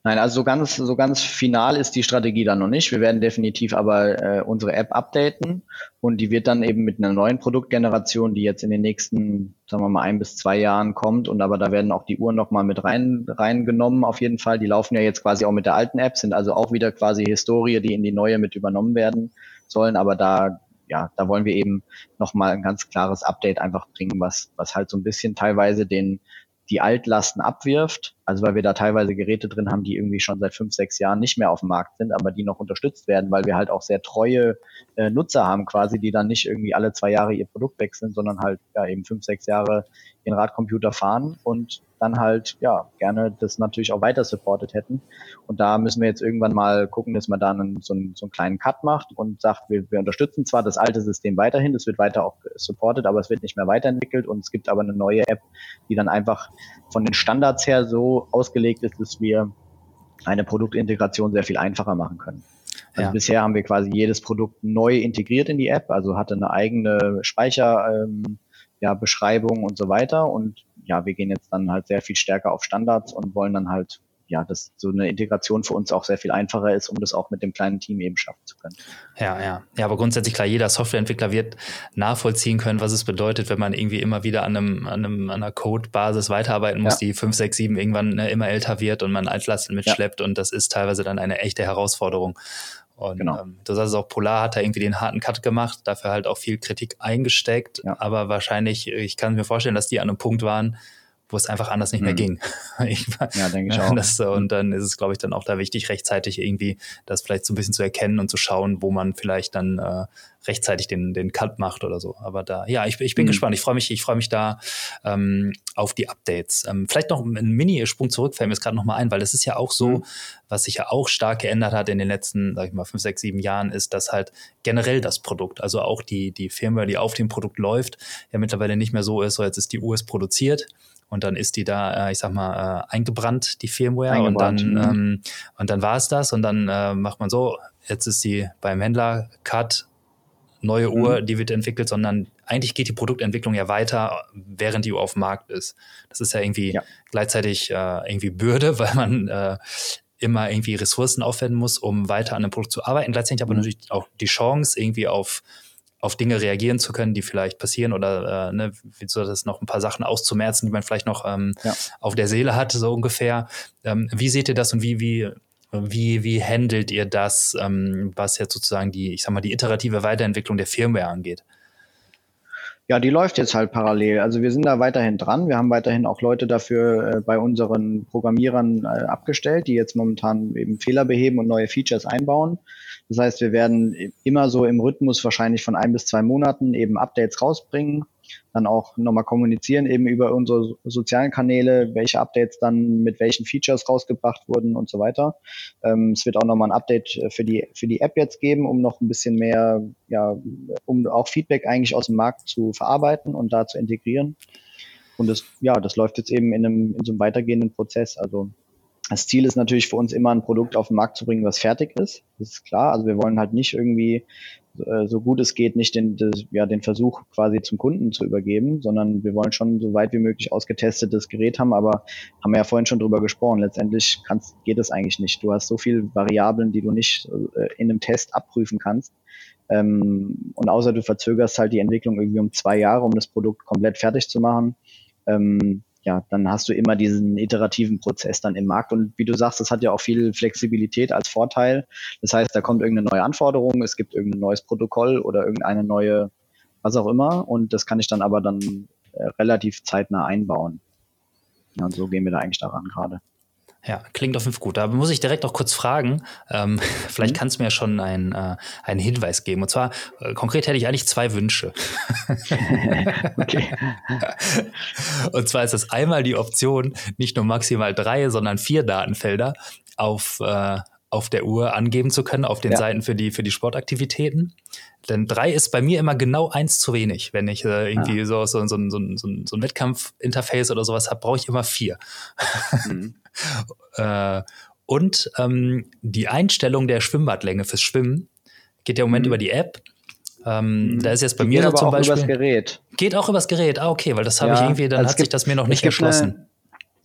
Speaker 2: Nein, also so ganz, so ganz final ist die Strategie dann noch nicht. Wir werden definitiv aber äh, unsere App updaten und die wird dann eben mit einer neuen Produktgeneration, die jetzt in den nächsten, sagen wir mal, ein bis zwei Jahren kommt und aber da werden auch die Uhren nochmal mit rein, reingenommen auf jeden Fall. Die laufen ja jetzt quasi auch mit der alten App, sind also auch wieder quasi Historie, die in die neue mit übernommen werden sollen, aber da ja, da wollen wir eben nochmal ein ganz klares Update einfach bringen, was, was halt so ein bisschen teilweise den, die Altlasten abwirft. Also weil wir da teilweise Geräte drin haben, die irgendwie schon seit fünf, sechs Jahren nicht mehr auf dem Markt sind, aber die noch unterstützt werden, weil wir halt auch sehr treue äh, Nutzer haben quasi, die dann nicht irgendwie alle zwei Jahre ihr Produkt wechseln, sondern halt ja eben fünf, sechs Jahre den Radcomputer fahren und dann halt ja gerne das natürlich auch weiter supported hätten. Und da müssen wir jetzt irgendwann mal gucken, dass man da einen, so, einen, so einen kleinen Cut macht und sagt, wir, wir unterstützen zwar das alte System weiterhin, das wird weiter auch supported, aber es wird nicht mehr weiterentwickelt und es gibt aber eine neue App, die dann einfach von den Standards her so ausgelegt ist, dass wir eine Produktintegration sehr viel einfacher machen können. Also ja. bisher haben wir quasi jedes Produkt neu integriert in die App, also hatte eine eigene Speicher, ähm, ja, Beschreibung und so weiter. Und ja, wir gehen jetzt dann halt sehr viel stärker auf Standards und wollen dann halt, ja, dass so eine Integration für uns auch sehr viel einfacher ist, um das auch mit dem kleinen Team eben schaffen zu können.
Speaker 1: Ja, ja. Ja, aber grundsätzlich klar, jeder Softwareentwickler wird nachvollziehen können, was es bedeutet, wenn man irgendwie immer wieder an einem, an einem, an einer Codebasis weiterarbeiten muss, ja. die 5, 6, 7 irgendwann ne, immer älter wird und man Altlasten mitschleppt ja. und das ist teilweise dann eine echte Herausforderung. Und genau. ähm, das heißt auch Polar hat da irgendwie den harten Cut gemacht, dafür halt auch viel Kritik eingesteckt. Ja. Aber wahrscheinlich, ich kann mir vorstellen, dass die an einem Punkt waren, wo es einfach anders nicht mehr mhm. ging.
Speaker 2: ja, denke ich auch.
Speaker 1: Das, und dann ist es, glaube ich, dann auch da wichtig, rechtzeitig irgendwie das vielleicht so ein bisschen zu erkennen und zu schauen, wo man vielleicht dann äh, rechtzeitig den, den Cut macht oder so. Aber da, ja, ich, ich bin mhm. gespannt. Ich freue mich, ich freue mich da ähm, auf die Updates. Ähm, vielleicht noch ein Mini-Sprung zurück, fällt mir jetzt gerade nochmal ein, weil das ist ja auch so, mhm. was sich ja auch stark geändert hat in den letzten, sag ich mal, fünf, sechs, sieben Jahren, ist, dass halt generell das Produkt, also auch die, die Firmware, die auf dem Produkt läuft, ja mittlerweile nicht mehr so ist, so jetzt ist die Uhr produziert und dann ist die da, äh, ich sag mal, äh, eingebrannt, die Firmware, eingebrannt, und dann, mhm. ähm, und dann war es das und dann äh, macht man so, jetzt ist sie beim Händler, Cut, neue Uhr, mhm. die wird entwickelt, sondern eigentlich geht die Produktentwicklung ja weiter, während die Uhr auf dem Markt ist. Das ist ja irgendwie ja. gleichzeitig äh, irgendwie Bürde, weil man äh, immer irgendwie Ressourcen aufwenden muss, um weiter an einem Produkt zu arbeiten. Gleichzeitig aber mhm. natürlich auch die Chance, irgendwie auf auf Dinge reagieren zu können, die vielleicht passieren oder äh, ne, wie so das noch ein paar Sachen auszumerzen, die man vielleicht noch ähm, ja. auf der Seele hat, so ungefähr. Ähm, wie seht ihr das und wie, wie, wie, wie handelt ihr das, ähm, was jetzt sozusagen die, ich sag mal, die iterative Weiterentwicklung der Firmware angeht?
Speaker 2: Ja, die läuft jetzt halt parallel. Also wir sind da weiterhin dran. Wir haben weiterhin auch Leute dafür äh, bei unseren Programmierern äh, abgestellt, die jetzt momentan eben Fehler beheben und neue Features einbauen. Das heißt, wir werden immer so im Rhythmus wahrscheinlich von ein bis zwei Monaten eben Updates rausbringen. Dann auch nochmal kommunizieren eben über unsere sozialen Kanäle, welche Updates dann mit welchen Features rausgebracht wurden und so weiter. Ähm, es wird auch nochmal ein Update für die, für die App jetzt geben, um noch ein bisschen mehr, ja, um auch Feedback eigentlich aus dem Markt zu verarbeiten und da zu integrieren. Und das, ja, das läuft jetzt eben in einem, in so einem weitergehenden Prozess. Also das Ziel ist natürlich für uns immer ein Produkt auf den Markt zu bringen, was fertig ist. Das ist klar. Also wir wollen halt nicht irgendwie äh, so gut es geht, nicht den, das, ja, den Versuch quasi zum Kunden zu übergeben, sondern wir wollen schon so weit wie möglich ausgetestetes Gerät haben, aber haben wir ja vorhin schon drüber gesprochen. Letztendlich kannst, geht es eigentlich nicht. Du hast so viele Variablen, die du nicht äh, in einem Test abprüfen kannst. Ähm, und außer du verzögerst halt die Entwicklung irgendwie um zwei Jahre, um das Produkt komplett fertig zu machen. Ähm, ja, dann hast du immer diesen iterativen Prozess dann im Markt. Und wie du sagst, das hat ja auch viel Flexibilität als Vorteil. Das heißt, da kommt irgendeine neue Anforderung, es gibt irgendein neues Protokoll oder irgendeine neue, was auch immer. Und das kann ich dann aber dann äh, relativ zeitnah einbauen. Ja, und so gehen wir da eigentlich daran gerade.
Speaker 1: Ja, klingt auf jeden Fall gut. Da muss ich direkt auch kurz fragen. Ähm, vielleicht mhm. kannst du mir schon ein, äh, einen Hinweis geben. Und zwar, äh, konkret hätte ich eigentlich zwei Wünsche. okay. Und zwar ist das einmal die Option, nicht nur maximal drei, sondern vier Datenfelder auf, äh, auf der Uhr angeben zu können, auf den ja. Seiten für die, für die Sportaktivitäten. Denn drei ist bei mir immer genau eins zu wenig. Wenn ich äh, irgendwie ah. so, so, so, so, so, so ein Wettkampfinterface oder sowas habe, brauche ich immer vier. Mhm. Äh, und ähm, die Einstellung der Schwimmbadlänge fürs Schwimmen geht ja im Moment mhm. über die App. Ähm, mhm. Da ist jetzt bei die mir da zum Beispiel. Übers
Speaker 2: Gerät.
Speaker 1: Geht auch übers Gerät. Ah, okay, weil das habe ja, ich irgendwie, dann also hat sich das mir noch nicht erschlossen.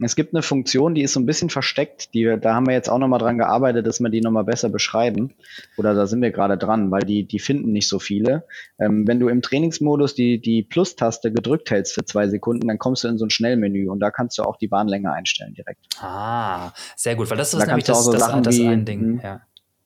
Speaker 2: Es gibt eine Funktion, die ist so ein bisschen versteckt, die, da haben wir jetzt auch nochmal dran gearbeitet, dass wir die nochmal besser beschreiben. Oder da sind wir gerade dran, weil die, die finden nicht so viele. Ähm, wenn du im Trainingsmodus die, die Plus-Taste gedrückt hältst für zwei Sekunden, dann kommst du in so ein Schnellmenü und da kannst du auch die Bahnlänge einstellen direkt.
Speaker 1: Ah, sehr gut, weil das ist da nämlich das, so das, das, das ein Ding. Hm. Ja.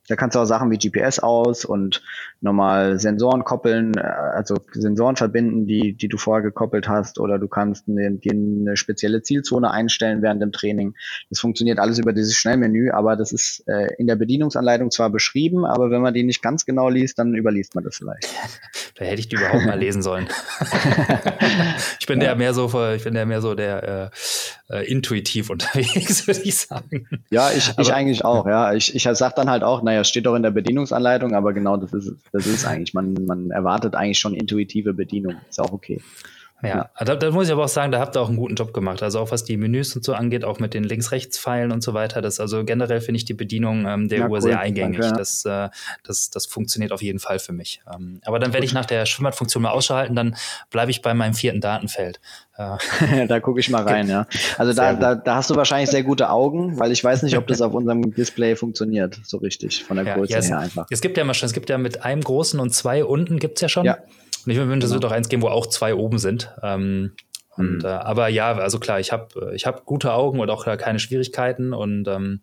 Speaker 2: Da kannst du auch Sachen wie GPS aus und normal Sensoren koppeln, äh, also Sensoren verbinden, die, die du vorher gekoppelt hast, oder du kannst eine, eine spezielle Zielzone einstellen während dem Training. Das funktioniert alles über dieses Schnellmenü, aber das ist äh, in der Bedienungsanleitung zwar beschrieben, aber wenn man die nicht ganz genau liest, dann überliest man das vielleicht.
Speaker 1: da hätte ich die überhaupt mal lesen sollen. ich bin ja. der mehr so, ich bin der mehr so der äh, äh intuitiv unterwegs, würde ich sagen.
Speaker 2: Ja, ich, ich eigentlich auch, ja. Ich, ich sag dann halt auch, naja, steht doch in der Bedienungsanleitung, aber genau das ist das ist eigentlich. Man, man erwartet eigentlich schon intuitive Bedienung. Ist auch okay.
Speaker 1: Ja, da, da, muss ich aber auch sagen, da habt ihr auch einen guten Job gemacht. Also auch was die Menüs und so angeht, auch mit den Links-Rechts-Pfeilen und so weiter. Das also generell finde ich die Bedienung ähm, der ja, Uhr cool, sehr eingängig. Danke, ja. das, äh, das, das funktioniert auf jeden Fall für mich. Ähm, aber dann werde ich nach der Schwimmbadfunktion mal ausschalten, dann bleibe ich bei meinem vierten Datenfeld.
Speaker 2: Äh, da gucke ich mal rein, ja. Also da, da, da hast du wahrscheinlich sehr gute Augen, weil ich weiß nicht, ob das auf unserem Display funktioniert, so richtig, von der Größe ja,
Speaker 1: es,
Speaker 2: her einfach.
Speaker 1: Es gibt ja mal schon, es gibt ja mit einem großen und zwei unten gibt's ja schon. Ja. Und ich würde, es wird auch eins geben, wo auch zwei oben sind. Ähm, und, mhm. äh, aber ja, also klar, ich habe ich hab gute Augen und auch keine Schwierigkeiten und ähm,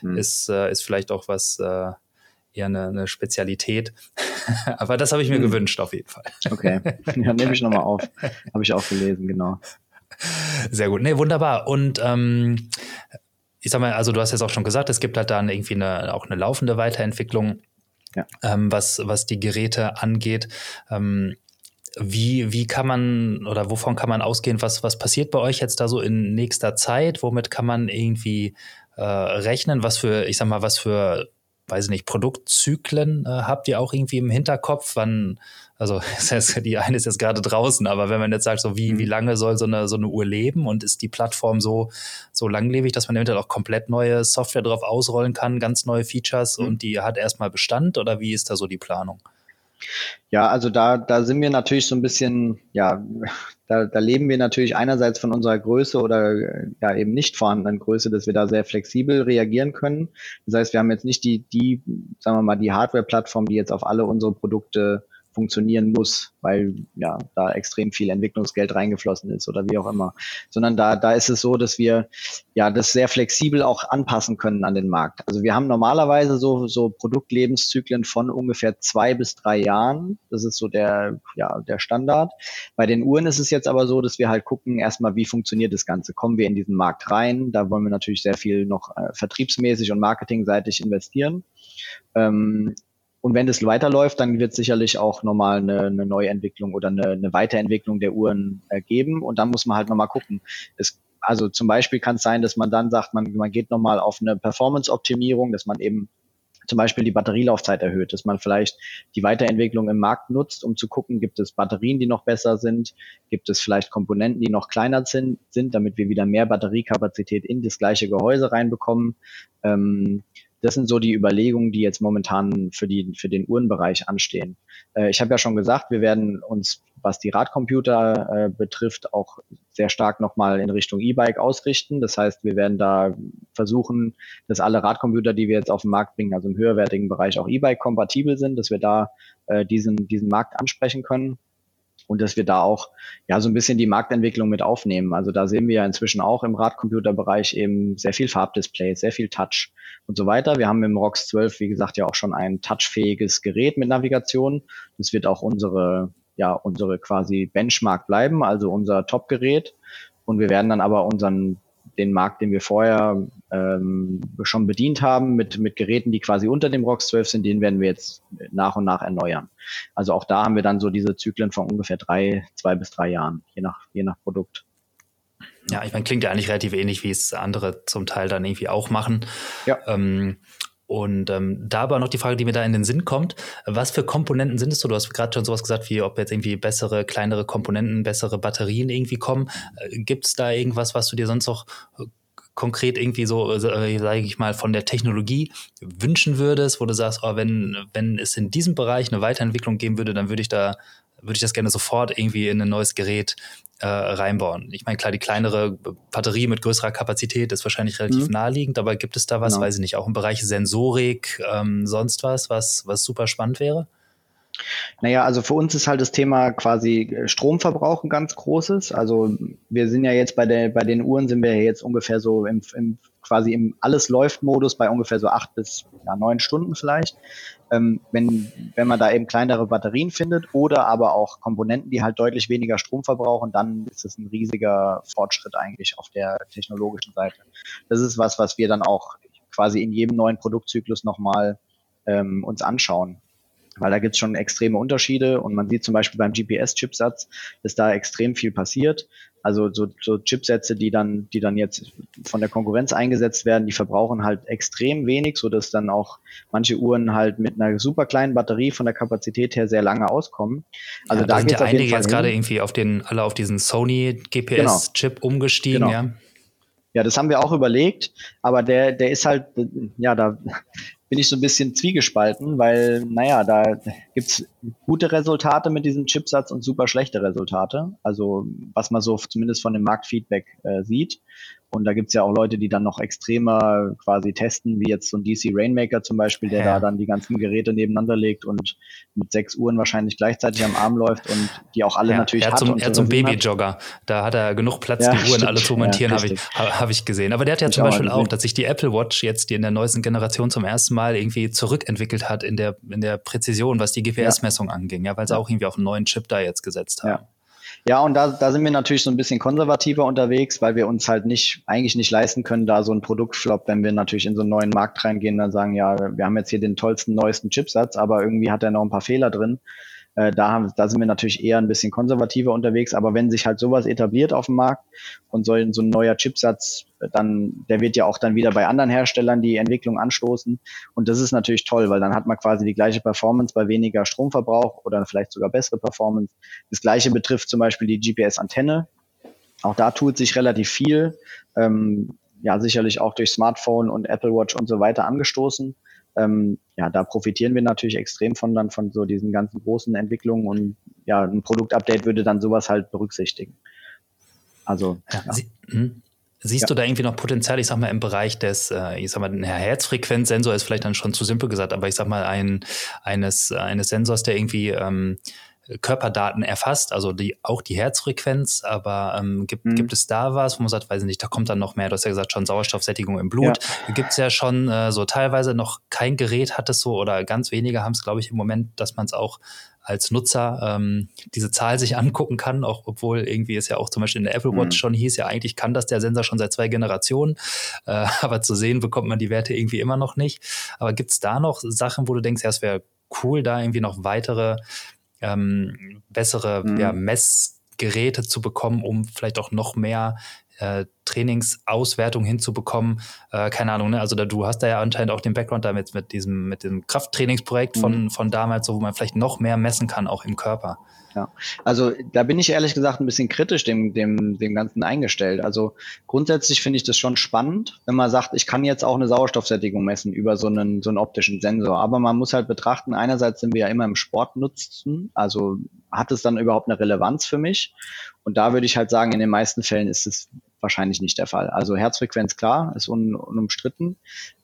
Speaker 1: mhm. ist, äh, ist vielleicht auch was äh, eher eine, eine Spezialität. aber das habe ich mir mhm. gewünscht auf jeden Fall.
Speaker 2: Okay, ja, nehme ich nochmal auf. Habe ich auch gelesen, genau.
Speaker 1: Sehr gut. Nee, wunderbar. Und ähm, ich sag mal, also du hast jetzt auch schon gesagt, es gibt halt dann irgendwie eine, auch eine laufende Weiterentwicklung, ja. ähm, was, was die Geräte angeht. Ähm, wie, wie kann man oder wovon kann man ausgehen, was, was passiert bei euch jetzt da so in nächster Zeit? Womit kann man irgendwie äh, rechnen? Was für, ich sag mal, was für, weiß ich nicht, Produktzyklen äh, habt ihr auch irgendwie im Hinterkopf? Wann, also die eine ist jetzt gerade draußen, aber wenn man jetzt sagt, so wie, wie mhm. lange soll so eine, so eine Uhr leben und ist die Plattform so, so langlebig, dass man eventuell auch komplett neue Software drauf ausrollen kann, ganz neue Features mhm. und die hat erstmal Bestand oder wie ist da so die Planung?
Speaker 2: Ja, also da, da sind wir natürlich so ein bisschen, ja, da, da leben wir natürlich einerseits von unserer Größe oder ja eben nicht vorhandenen Größe, dass wir da sehr flexibel reagieren können. Das heißt, wir haben jetzt nicht die, die, sagen wir mal, die Hardware-Plattform, die jetzt auf alle unsere Produkte funktionieren muss, weil ja da extrem viel Entwicklungsgeld reingeflossen ist oder wie auch immer. Sondern da, da ist es so, dass wir ja das sehr flexibel auch anpassen können an den Markt. Also wir haben normalerweise so, so Produktlebenszyklen von ungefähr zwei bis drei Jahren. Das ist so der, ja, der Standard. Bei den Uhren ist es jetzt aber so, dass wir halt gucken, erstmal, wie funktioniert das Ganze? Kommen wir in diesen Markt rein? Da wollen wir natürlich sehr viel noch äh, vertriebsmäßig und marketingseitig investieren. Ähm, Und wenn das weiterläuft, dann wird sicherlich auch nochmal eine, eine Neuentwicklung oder eine, eine Weiterentwicklung der Uhren äh, geben. Und dann muss man halt nochmal gucken. Es, also zum Beispiel kann es sein, dass man dann sagt, man, man geht nochmal auf eine Performance-Optimierung, dass man eben zum Beispiel die Batterielaufzeit erhöht, dass man vielleicht die Weiterentwicklung im Markt nutzt, um zu gucken, gibt es Batterien, die noch besser sind, gibt es vielleicht Komponenten, die noch kleiner sind, sind damit wir wieder mehr Batteriekapazität in das gleiche Gehäuse reinbekommen. Ähm, das sind so die Überlegungen, die jetzt momentan für, die, für den Uhrenbereich anstehen. Äh, ich habe ja schon gesagt, wir werden uns, was die Radcomputer äh, betrifft, auch sehr stark nochmal in Richtung E-Bike ausrichten. Das heißt, wir werden da versuchen, dass alle Radcomputer, die wir jetzt auf den Markt bringen, also im höherwertigen Bereich auch E-Bike kompatibel sind, dass wir da äh, diesen, diesen Markt ansprechen können und dass wir da auch ja so ein bisschen die Marktentwicklung mit aufnehmen. Also da sehen wir ja inzwischen auch im Radcomputerbereich eben sehr viel Farbdisplay, sehr viel Touch und so weiter. Wir haben im ROX 12, wie gesagt, ja auch schon ein touchfähiges Gerät mit Navigation. Das wird auch unsere ja unsere quasi Benchmark bleiben, also unser Top-Gerät. Und wir werden dann aber unseren den Markt, den wir vorher ähm, schon bedient haben, mit, mit Geräten, die quasi unter dem ROX 12 sind, den werden wir jetzt nach und nach erneuern. Also auch da haben wir dann so diese Zyklen von ungefähr drei, zwei bis drei Jahren, je nach, je nach Produkt.
Speaker 1: Ja, ich meine, klingt ja eigentlich relativ ähnlich, wie es andere zum Teil dann irgendwie auch machen. Ja. Ähm, und ähm, da aber noch die Frage, die mir da in den Sinn kommt, was für Komponenten sind es so? Du hast gerade schon sowas gesagt, wie ob jetzt irgendwie bessere, kleinere Komponenten, bessere Batterien irgendwie kommen. Äh, Gibt es da irgendwas, was du dir sonst noch äh, konkret irgendwie so, äh, sage ich mal, von der Technologie wünschen würdest, wo du sagst, oh, wenn, wenn es in diesem Bereich eine Weiterentwicklung geben würde, dann würde ich da, würde ich das gerne sofort irgendwie in ein neues Gerät äh, reinbauen. Ich meine, klar, die kleinere Batterie mit größerer Kapazität ist wahrscheinlich relativ mhm. naheliegend, aber gibt es da was, genau. weiß ich nicht, auch im Bereich Sensorik, ähm, sonst was, was, was super spannend wäre?
Speaker 2: Naja, also für uns ist halt das Thema quasi äh, Stromverbrauch ein ganz großes. Also wir sind ja jetzt bei der, bei den Uhren sind wir jetzt ungefähr so im, im quasi im Alles läuft Modus bei ungefähr so acht bis ja, neun Stunden vielleicht. Ähm, wenn, wenn man da eben kleinere Batterien findet oder aber auch Komponenten, die halt deutlich weniger Strom verbrauchen, dann ist es ein riesiger Fortschritt eigentlich auf der technologischen Seite. Das ist was, was wir dann auch quasi in jedem neuen Produktzyklus nochmal ähm, uns anschauen weil da gibt es schon extreme Unterschiede und man sieht zum Beispiel beim GPS-Chipsatz, dass da extrem viel passiert. Also so, so Chipsätze, die dann, die dann jetzt von der Konkurrenz eingesetzt werden, die verbrauchen halt extrem wenig, so dass dann auch manche Uhren halt mit einer super kleinen Batterie von der Kapazität her sehr lange auskommen.
Speaker 1: Also ja, da, da sind ja einige jetzt gerade irgendwie auf den, alle auf diesen Sony GPS-Chip genau. umgestiegen, genau. ja.
Speaker 2: Ja, das haben wir auch überlegt, aber der, der ist halt, ja, da bin ich so ein bisschen zwiegespalten, weil, naja, da gibt's gute Resultate mit diesem Chipsatz und super schlechte Resultate. Also was man so zumindest von dem Marktfeedback äh, sieht. Und da gibt's ja auch Leute, die dann noch extremer quasi testen, wie jetzt so ein DC Rainmaker zum Beispiel, der ja. da dann die ganzen Geräte nebeneinander legt und mit sechs Uhren wahrscheinlich gleichzeitig am Arm läuft und die auch alle ja, natürlich
Speaker 1: er hat. Zum, er hat so einen Babyjogger. Da hat er genug Platz, ja, die Uhren stimmt. alle zu montieren, habe ich, hab ich gesehen. Aber der hat ja ich zum Beispiel auch, dass sich die Apple Watch jetzt, die in der neuesten Generation zum ersten Mal irgendwie zurückentwickelt hat in der, in der Präzision, was die GPS-Messung anging, ja, weil sie auch irgendwie auf einen neuen Chip da jetzt gesetzt haben.
Speaker 2: Ja, und da, da sind wir natürlich so ein bisschen konservativer unterwegs, weil wir uns halt nicht, eigentlich nicht leisten können, da so ein Produktflop, wenn wir natürlich in so einen neuen Markt reingehen, dann sagen, ja, wir haben jetzt hier den tollsten, neuesten Chipsatz, aber irgendwie hat er noch ein paar Fehler drin. Äh, da, haben, da sind wir natürlich eher ein bisschen konservativer unterwegs. Aber wenn sich halt sowas etabliert auf dem Markt und so, so ein neuer Chipsatz, äh, dann, der wird ja auch dann wieder bei anderen Herstellern die Entwicklung anstoßen. Und das ist natürlich toll, weil dann hat man quasi die gleiche Performance bei weniger Stromverbrauch oder vielleicht sogar bessere Performance. Das gleiche betrifft zum Beispiel die GPS-Antenne. Auch da tut sich relativ viel. Ähm, ja, sicherlich auch durch Smartphone und Apple Watch und so weiter angestoßen ähm, ja, da profitieren wir natürlich extrem von dann von so diesen ganzen großen Entwicklungen und ja, ein Produktupdate würde dann sowas halt berücksichtigen. Also ja.
Speaker 1: Sie, hm. Siehst ja. du da irgendwie noch Potenzial, ich sag mal, im Bereich des, äh, ich sag mal, der Herzfrequenzsensor ist vielleicht dann schon zu simpel gesagt, aber ich sag mal, ein, eines, eines Sensors, der irgendwie ähm, Körperdaten erfasst, also die, auch die Herzfrequenz, aber ähm, gibt, mhm. gibt es da was, wo man sagt, weiß ich nicht, da kommt dann noch mehr, du hast ja gesagt, schon Sauerstoffsättigung im Blut. Ja. Gibt es ja schon äh, so teilweise noch kein Gerät hat es so oder ganz wenige haben es, glaube ich, im Moment, dass man es auch als Nutzer ähm, diese Zahl sich angucken kann, auch obwohl irgendwie es ja auch zum Beispiel in der Apple Watch mhm. schon hieß, ja eigentlich kann das der Sensor schon seit zwei Generationen, äh, aber zu sehen bekommt man die Werte irgendwie immer noch nicht. Aber gibt es da noch Sachen, wo du denkst, ja, es wäre cool, da irgendwie noch weitere, ähm, bessere mhm. ja, Messgeräte zu bekommen, um vielleicht auch noch mehr äh, Trainingsauswertung hinzubekommen. Äh, keine Ahnung, ne? Also da, du hast da ja anscheinend auch den Background damit mit diesem, mit dem Krafttrainingsprojekt von, mhm. von damals, so, wo man vielleicht noch mehr messen kann, auch im Körper.
Speaker 2: Ja, also da bin ich ehrlich gesagt ein bisschen kritisch dem, dem, dem Ganzen eingestellt. Also grundsätzlich finde ich das schon spannend, wenn man sagt, ich kann jetzt auch eine Sauerstoffsättigung messen über so einen, so einen optischen Sensor. Aber man muss halt betrachten, einerseits sind wir ja immer im Sport nutzen, also hat es dann überhaupt eine Relevanz für mich? Und da würde ich halt sagen, in den meisten Fällen ist es wahrscheinlich nicht der Fall. Also Herzfrequenz klar, ist un, unumstritten.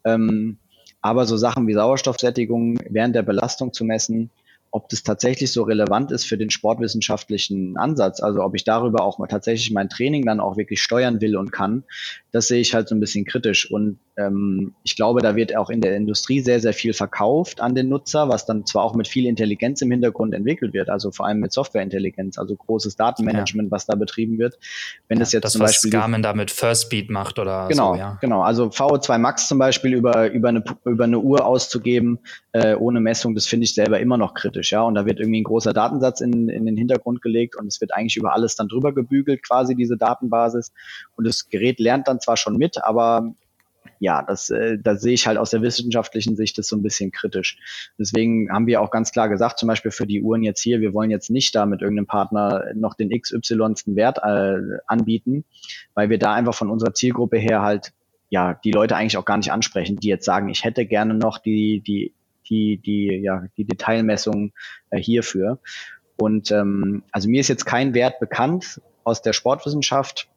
Speaker 2: Ähm, aber so Sachen wie Sauerstoffsättigung während der Belastung zu messen, ob das tatsächlich so relevant ist für den sportwissenschaftlichen Ansatz, also ob ich darüber auch mal tatsächlich mein Training dann auch wirklich steuern will und kann, das sehe ich halt so ein bisschen kritisch. Und ähm, ich glaube, da wird auch in der Industrie sehr, sehr viel verkauft an den Nutzer, was dann zwar auch mit viel Intelligenz im Hintergrund entwickelt wird, also vor allem mit Softwareintelligenz, also großes Datenmanagement, ja. was da betrieben wird. Wenn ja, es jetzt
Speaker 1: das,
Speaker 2: zum
Speaker 1: was
Speaker 2: Beispiel
Speaker 1: Garmin damit First Speed macht oder
Speaker 2: genau,
Speaker 1: so, ja.
Speaker 2: Genau, also VO2 Max zum Beispiel über, über, eine, über eine Uhr auszugeben, äh, ohne Messung, das finde ich selber immer noch kritisch, ja. Und da wird irgendwie ein großer Datensatz in, in den Hintergrund gelegt und es wird eigentlich über alles dann drüber gebügelt, quasi diese Datenbasis. Und das Gerät lernt dann zwar schon mit, aber ja, das, äh, da sehe ich halt aus der wissenschaftlichen Sicht das so ein bisschen kritisch. Deswegen haben wir auch ganz klar gesagt, zum Beispiel für die Uhren jetzt hier, wir wollen jetzt nicht da mit irgendeinem Partner noch den XY. Wert äh, anbieten, weil wir da einfach von unserer Zielgruppe her halt ja die Leute eigentlich auch gar nicht ansprechen, die jetzt sagen, ich hätte gerne noch die die die die ja die Detailmessung äh, hierfür. Und ähm, also mir ist jetzt kein Wert bekannt aus der Sportwissenschaft,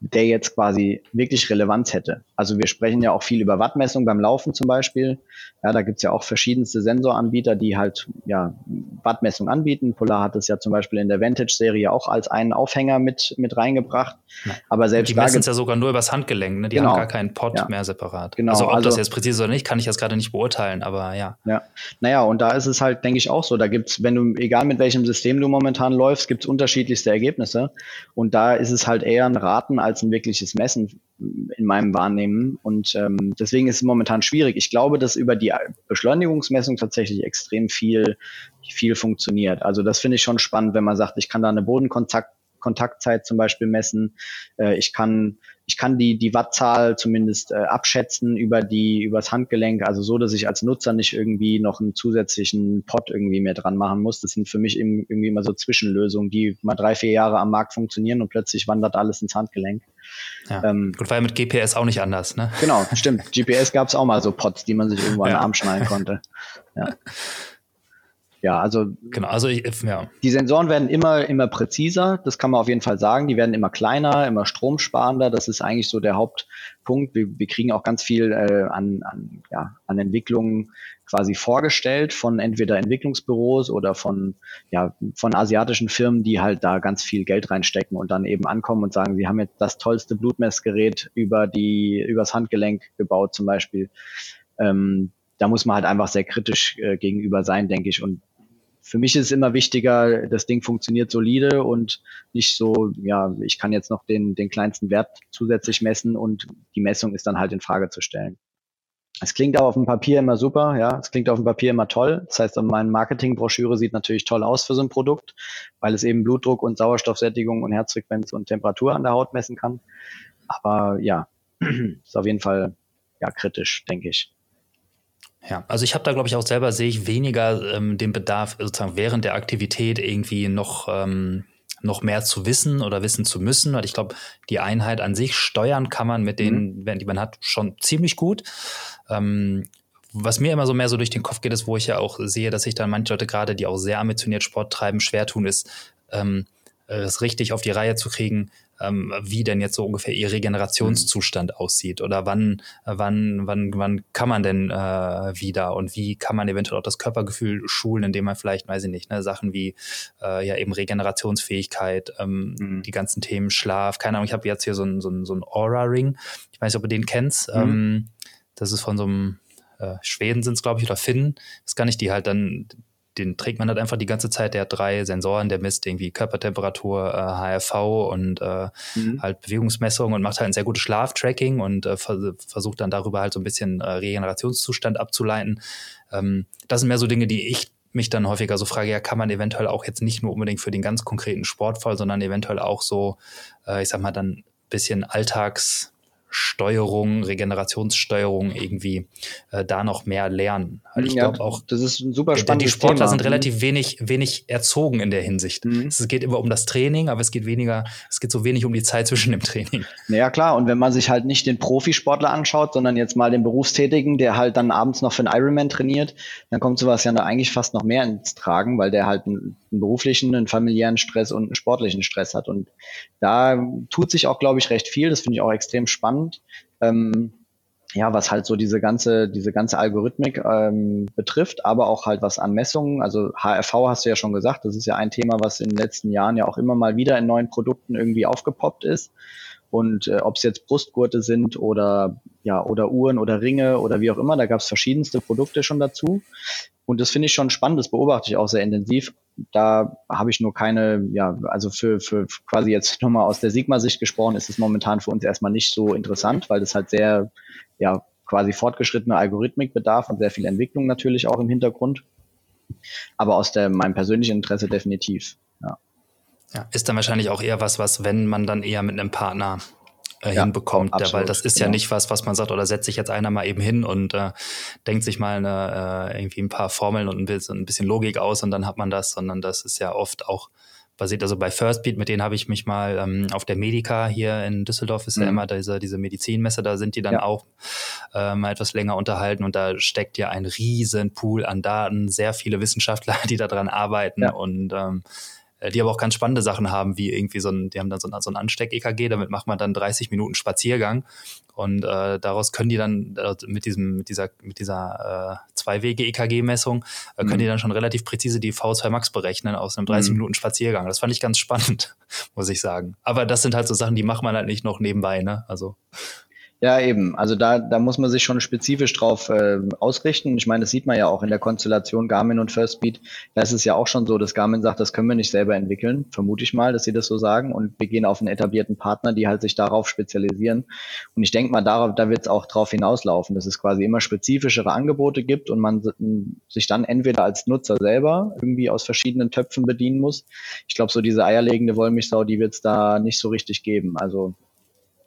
Speaker 2: der jetzt quasi wirklich Relevanz hätte. Also wir sprechen ja auch viel über Wattmessung beim Laufen zum Beispiel. Ja, da gibt's ja auch verschiedenste Sensoranbieter, die halt ja Wattmessung anbieten. Polar hat es ja zum Beispiel in der Vantage-Serie auch als einen Aufhänger mit, mit reingebracht. Aber selbst
Speaker 1: die messen es ja sogar nur übers Handgelenk, ne? Die genau. haben gar keinen Pod ja. mehr separat. Genau. Also ob also, das jetzt präzise oder nicht, kann ich jetzt gerade nicht beurteilen, aber ja.
Speaker 2: Ja. Naja, und da ist es halt, denke ich, auch so. Da gibt's, wenn du, egal mit welchem System du momentan läufst, gibt's unterschiedlichste Ergebnisse. Und da ist es halt eher ein Raten als ein wirkliches Messen in meinem Wahrnehmen. Und ähm, deswegen ist es momentan schwierig. Ich glaube, dass über die Beschleunigungsmessung tatsächlich extrem viel, viel funktioniert. Also das finde ich schon spannend, wenn man sagt, ich kann da eine Bodenkontakt Kontaktzeit zum Beispiel messen. Äh, ich kann ich kann die die Wattzahl zumindest äh, abschätzen über die übers Handgelenk, also so, dass ich als Nutzer nicht irgendwie noch einen zusätzlichen Pod irgendwie mehr dran machen muss. Das sind für mich eben irgendwie immer so Zwischenlösungen, die mal drei vier Jahre am Markt funktionieren und plötzlich wandert alles ins Handgelenk.
Speaker 1: Ja. Ähm, Gut, war ja mit GPS auch nicht anders, ne?
Speaker 2: Genau, stimmt. GPS gab es auch mal so Pods, die man sich irgendwo ja. an den Arm schneiden konnte. Ja. Ja, also
Speaker 1: genau, also ich, ja.
Speaker 2: die Sensoren werden immer immer präziser, das kann man auf jeden Fall sagen. Die werden immer kleiner, immer stromsparender. Das ist eigentlich so der Hauptpunkt. Wir, wir kriegen auch ganz viel äh, an, an, ja, an Entwicklungen quasi vorgestellt von entweder Entwicklungsbüros oder von ja von asiatischen Firmen, die halt da ganz viel Geld reinstecken und dann eben ankommen und sagen, sie haben jetzt das tollste Blutmessgerät über die übers Handgelenk gebaut zum Beispiel. Ähm, da muss man halt einfach sehr kritisch äh, gegenüber sein, denke ich. Und für mich ist es immer wichtiger, das Ding funktioniert solide und nicht so, ja, ich kann jetzt noch den, den kleinsten Wert zusätzlich messen und die Messung ist dann halt in Frage zu stellen. Es klingt auch auf dem Papier immer super, ja, es klingt auf dem Papier immer toll. Das heißt, meine Marketingbroschüre sieht natürlich toll aus für so ein Produkt, weil es eben Blutdruck und Sauerstoffsättigung und Herzfrequenz und Temperatur an der Haut messen kann. Aber ja, ist auf jeden Fall ja kritisch, denke ich.
Speaker 1: Ja, also ich habe da, glaube ich, auch selber sehe ich weniger ähm, den Bedarf, sozusagen während der Aktivität irgendwie noch, ähm, noch mehr zu wissen oder wissen zu müssen. Weil ich glaube, die Einheit an sich steuern kann man mit denen, mhm. die man hat, schon ziemlich gut. Ähm, was mir immer so mehr so durch den Kopf geht, ist, wo ich ja auch sehe, dass sich dann manche Leute gerade, die auch sehr ambitioniert Sport treiben, schwer tun, ist, ähm, es richtig auf die Reihe zu kriegen, ähm, wie denn jetzt so ungefähr ihr Regenerationszustand mhm. aussieht oder wann, wann, wann, wann kann man denn äh, wieder und wie kann man eventuell auch das Körpergefühl schulen, indem man vielleicht, weiß ich nicht, ne, Sachen wie äh, ja eben Regenerationsfähigkeit, ähm, mhm. die ganzen Themen Schlaf, keine Ahnung, ich habe jetzt hier so ein, so ein, so ein Aura-Ring, ich weiß nicht, ob du den kennst, mhm. ähm, das ist von so einem äh, Schweden sind es, glaube ich, oder Finnen, das kann ich die halt dann den trägt man halt einfach die ganze Zeit. Der hat drei Sensoren, der misst irgendwie Körpertemperatur, äh, HRV und äh, mhm. halt Bewegungsmessungen und macht halt ein sehr gutes Schlaftracking und äh, versucht dann darüber halt so ein bisschen äh, Regenerationszustand abzuleiten. Ähm, das sind mehr so Dinge, die ich mich dann häufiger so frage, ja, kann man eventuell auch jetzt nicht nur unbedingt für den ganz konkreten Sportfall, sondern eventuell auch so, äh, ich sag mal, dann bisschen Alltags, Steuerung, Regenerationssteuerung irgendwie äh, da noch mehr lernen.
Speaker 2: Also ich ja, glaube auch, das ist ein super spannendes
Speaker 1: Die Sportler Thema. sind mhm. relativ wenig, wenig erzogen in der Hinsicht. Mhm. Es geht immer um das Training, aber es geht weniger, es geht so wenig um die Zeit zwischen dem Training.
Speaker 2: Naja, klar. Und wenn man sich halt nicht den Profisportler anschaut, sondern jetzt mal den Berufstätigen, der halt dann abends noch für einen Ironman trainiert, dann kommt sowas ja eigentlich fast noch mehr ins Tragen, weil der halt einen, einen beruflichen, einen familiären Stress und einen sportlichen Stress hat. Und da tut sich auch, glaube ich, recht viel. Das finde ich auch extrem spannend spannend. Ähm, ja, was halt so diese ganze, diese ganze Algorithmik ähm, betrifft, aber auch halt was an Messungen. Also HRV hast du ja schon gesagt, das ist ja ein Thema, was in den letzten Jahren ja auch immer mal wieder in neuen Produkten irgendwie aufgepoppt ist. Und äh, ob es jetzt Brustgurte sind oder ja oder Uhren oder Ringe oder wie auch immer, da gab es verschiedenste Produkte schon dazu. Und das finde ich schon spannend, das beobachte ich auch sehr intensiv. Da habe ich nur keine, ja, also für, für quasi jetzt nochmal aus der Sigma-Sicht gesprochen, ist es momentan für uns erstmal nicht so interessant, weil das halt sehr, ja, quasi fortgeschrittene Algorithmik bedarf und sehr viel Entwicklung natürlich auch im Hintergrund. Aber aus der, meinem persönlichen Interesse definitiv, ja.
Speaker 1: Ja, ist dann wahrscheinlich auch eher was, was, wenn man dann eher mit einem Partner äh, ja, hinbekommt, absolut, weil das ist genau. ja nicht was, was man sagt, oder setzt sich jetzt einer mal eben hin und äh, denkt sich mal eine, äh, irgendwie ein paar Formeln und ein bisschen, ein bisschen Logik aus und dann hat man das, sondern das ist ja oft auch basiert. Also bei Firstbeat, mit denen habe ich mich mal ähm, auf der Medica hier in Düsseldorf ist mhm. ja immer diese, diese Medizinmesse, da sind die dann ja. auch äh, mal etwas länger unterhalten und da steckt ja ein riesen Pool an Daten, sehr viele Wissenschaftler, die daran arbeiten ja. und ähm, äh, die aber auch ganz spannende Sachen haben, wie irgendwie so ein, die haben dann so ein, so ein Ansteck-EKG, damit macht man dann 30 Minuten Spaziergang und äh, daraus können die dann äh, mit diesem, mit dieser, mit dieser äh, Zwei-Wege-EKG-Messung, äh, können mhm. die dann schon relativ präzise die V2 Max berechnen aus einem 30 mhm. Minuten Spaziergang. Das fand ich ganz spannend, muss ich sagen. Aber das sind halt so Sachen, die macht man halt nicht noch nebenbei, ne? Also.
Speaker 2: Ja, eben. Also da, da muss man sich schon spezifisch drauf äh, ausrichten. Ich meine, das sieht man ja auch in der Konstellation Garmin und Firstbeat. Da ist es ja auch schon so, dass Garmin sagt, das können wir nicht selber entwickeln. Vermute ich mal, dass sie das so sagen. Und wir gehen auf einen etablierten Partner, die halt sich darauf spezialisieren. Und ich denke mal, darauf, da wird es auch drauf hinauslaufen, dass es quasi immer spezifischere Angebote gibt und man sich dann entweder als Nutzer selber irgendwie aus verschiedenen Töpfen bedienen muss. Ich glaube, so diese eierlegende Wollmilchsau, die wird es da nicht so richtig geben. Also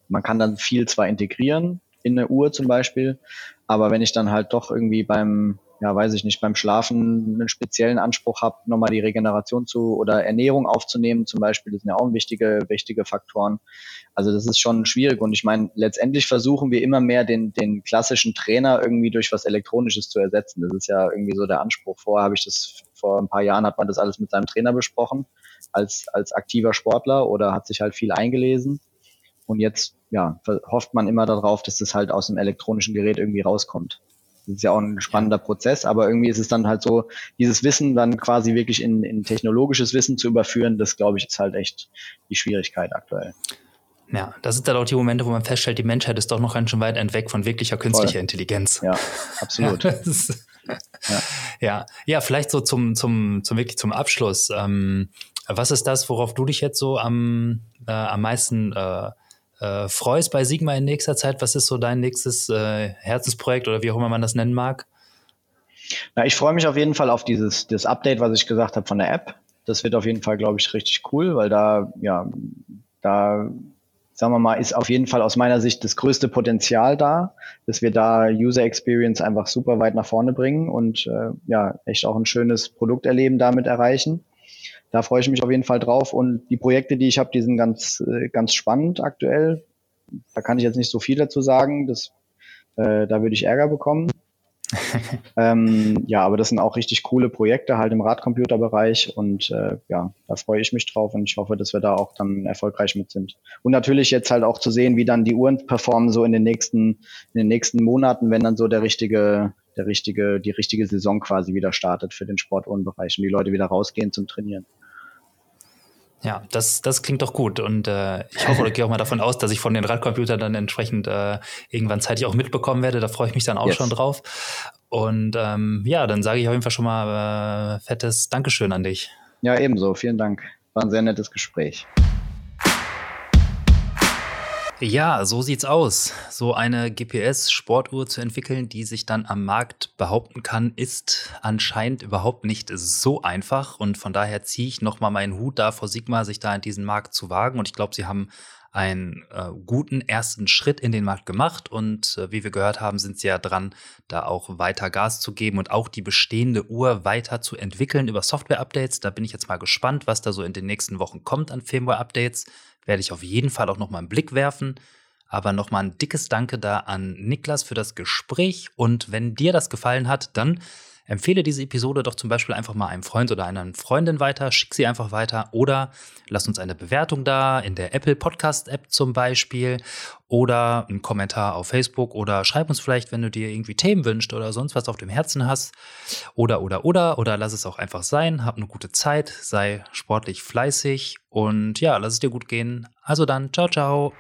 Speaker 2: man kann dann viel zwar integrieren, in eine Uhr zum Beispiel, aber wenn ich dann halt doch irgendwie beim, ja, weiß ich nicht, beim Schlafen einen speziellen Anspruch habe, nochmal die Regeneration zu oder Ernährung aufzunehmen zum Beispiel, das sind ja auch wichtige, wichtige Faktoren. Also das ist schon schwierig und ich meine, letztendlich versuchen wir immer mehr den, den klassischen Trainer irgendwie durch was Elektronisches zu ersetzen. Das ist ja irgendwie so der Anspruch. Vorher habe ich das, vor ein paar Jahren hat man das alles mit seinem Trainer besprochen als, als aktiver Sportler oder hat sich halt viel eingelesen. Und jetzt ja, hofft man immer darauf, dass das halt aus dem elektronischen Gerät irgendwie rauskommt. Das ist ja auch ein spannender Prozess, aber irgendwie ist es dann halt so, dieses Wissen dann quasi wirklich in, in technologisches Wissen zu überführen, das glaube ich ist halt echt die Schwierigkeit aktuell.
Speaker 1: Ja, das sind dann auch die Momente, wo man feststellt, die Menschheit ist doch noch ganz schön weit entweg von wirklicher künstlicher Voll. Intelligenz.
Speaker 2: Ja, absolut.
Speaker 1: ja, ja. ja, ja, vielleicht so zum, zum, zum wirklich zum Abschluss. Ähm, was ist das, worauf du dich jetzt so am, äh, am meisten äh, äh, freust bei Sigma in nächster Zeit? Was ist so dein nächstes äh, Herzensprojekt oder wie auch immer man das nennen mag?
Speaker 2: Na, ich freue mich auf jeden Fall auf dieses das Update, was ich gesagt habe von der App. Das wird auf jeden Fall, glaube ich, richtig cool, weil da, ja, da, sagen wir mal, ist auf jeden Fall aus meiner Sicht das größte Potenzial da, dass wir da User Experience einfach super weit nach vorne bringen und äh, ja, echt auch ein schönes Produkterleben damit erreichen da freue ich mich auf jeden Fall drauf. Und die Projekte, die ich habe, die sind ganz, äh, ganz spannend aktuell. Da kann ich jetzt nicht so viel dazu sagen. Das, äh, da würde ich Ärger bekommen. ähm, ja, aber das sind auch richtig coole Projekte halt im Radcomputerbereich und äh, ja, da freue ich mich drauf und ich hoffe, dass wir da auch dann erfolgreich mit sind. Und natürlich jetzt halt auch zu sehen, wie dann die Uhren performen so in den nächsten, in den nächsten Monaten, wenn dann so der richtige, der richtige, die richtige Saison quasi wieder startet für den Sportuhrenbereich und die Leute wieder rausgehen zum Trainieren.
Speaker 1: Ja, das, das klingt doch gut. Und äh, ich hoffe oder gehe auch mal davon aus, dass ich von den Radcomputern dann entsprechend äh, irgendwann zeitig auch mitbekommen werde. Da freue ich mich dann auch yes. schon drauf. Und ähm, ja, dann sage ich auf jeden Fall schon mal äh, fettes Dankeschön an dich.
Speaker 2: Ja, ebenso. Vielen Dank. War ein sehr nettes Gespräch.
Speaker 1: Ja, so sieht's aus. So eine GPS-Sportuhr zu entwickeln, die sich dann am Markt behaupten kann, ist anscheinend überhaupt nicht so einfach. Und von daher ziehe ich nochmal meinen Hut da vor Sigma, sich da in diesen Markt zu wagen. Und ich glaube, sie haben einen äh, guten ersten Schritt in den Markt gemacht und äh, wie wir gehört haben, sind sie ja dran, da auch weiter Gas zu geben und auch die bestehende Uhr weiter zu entwickeln über Software-Updates. Da bin ich jetzt mal gespannt, was da so in den nächsten Wochen kommt an Firmware-Updates. Werde ich auf jeden Fall auch nochmal einen Blick werfen. Aber nochmal ein dickes Danke da an Niklas für das Gespräch und wenn dir das gefallen hat, dann Empfehle diese Episode doch zum Beispiel einfach mal einem Freund oder einer Freundin weiter, schick sie einfach weiter oder lass uns eine Bewertung da in der Apple Podcast App zum Beispiel oder einen Kommentar auf Facebook oder schreib uns vielleicht, wenn du dir irgendwie Themen wünschst oder sonst was auf dem Herzen hast oder oder oder oder lass es auch einfach sein, hab eine gute Zeit, sei sportlich fleißig und ja, lass es dir gut gehen. Also dann, ciao, ciao.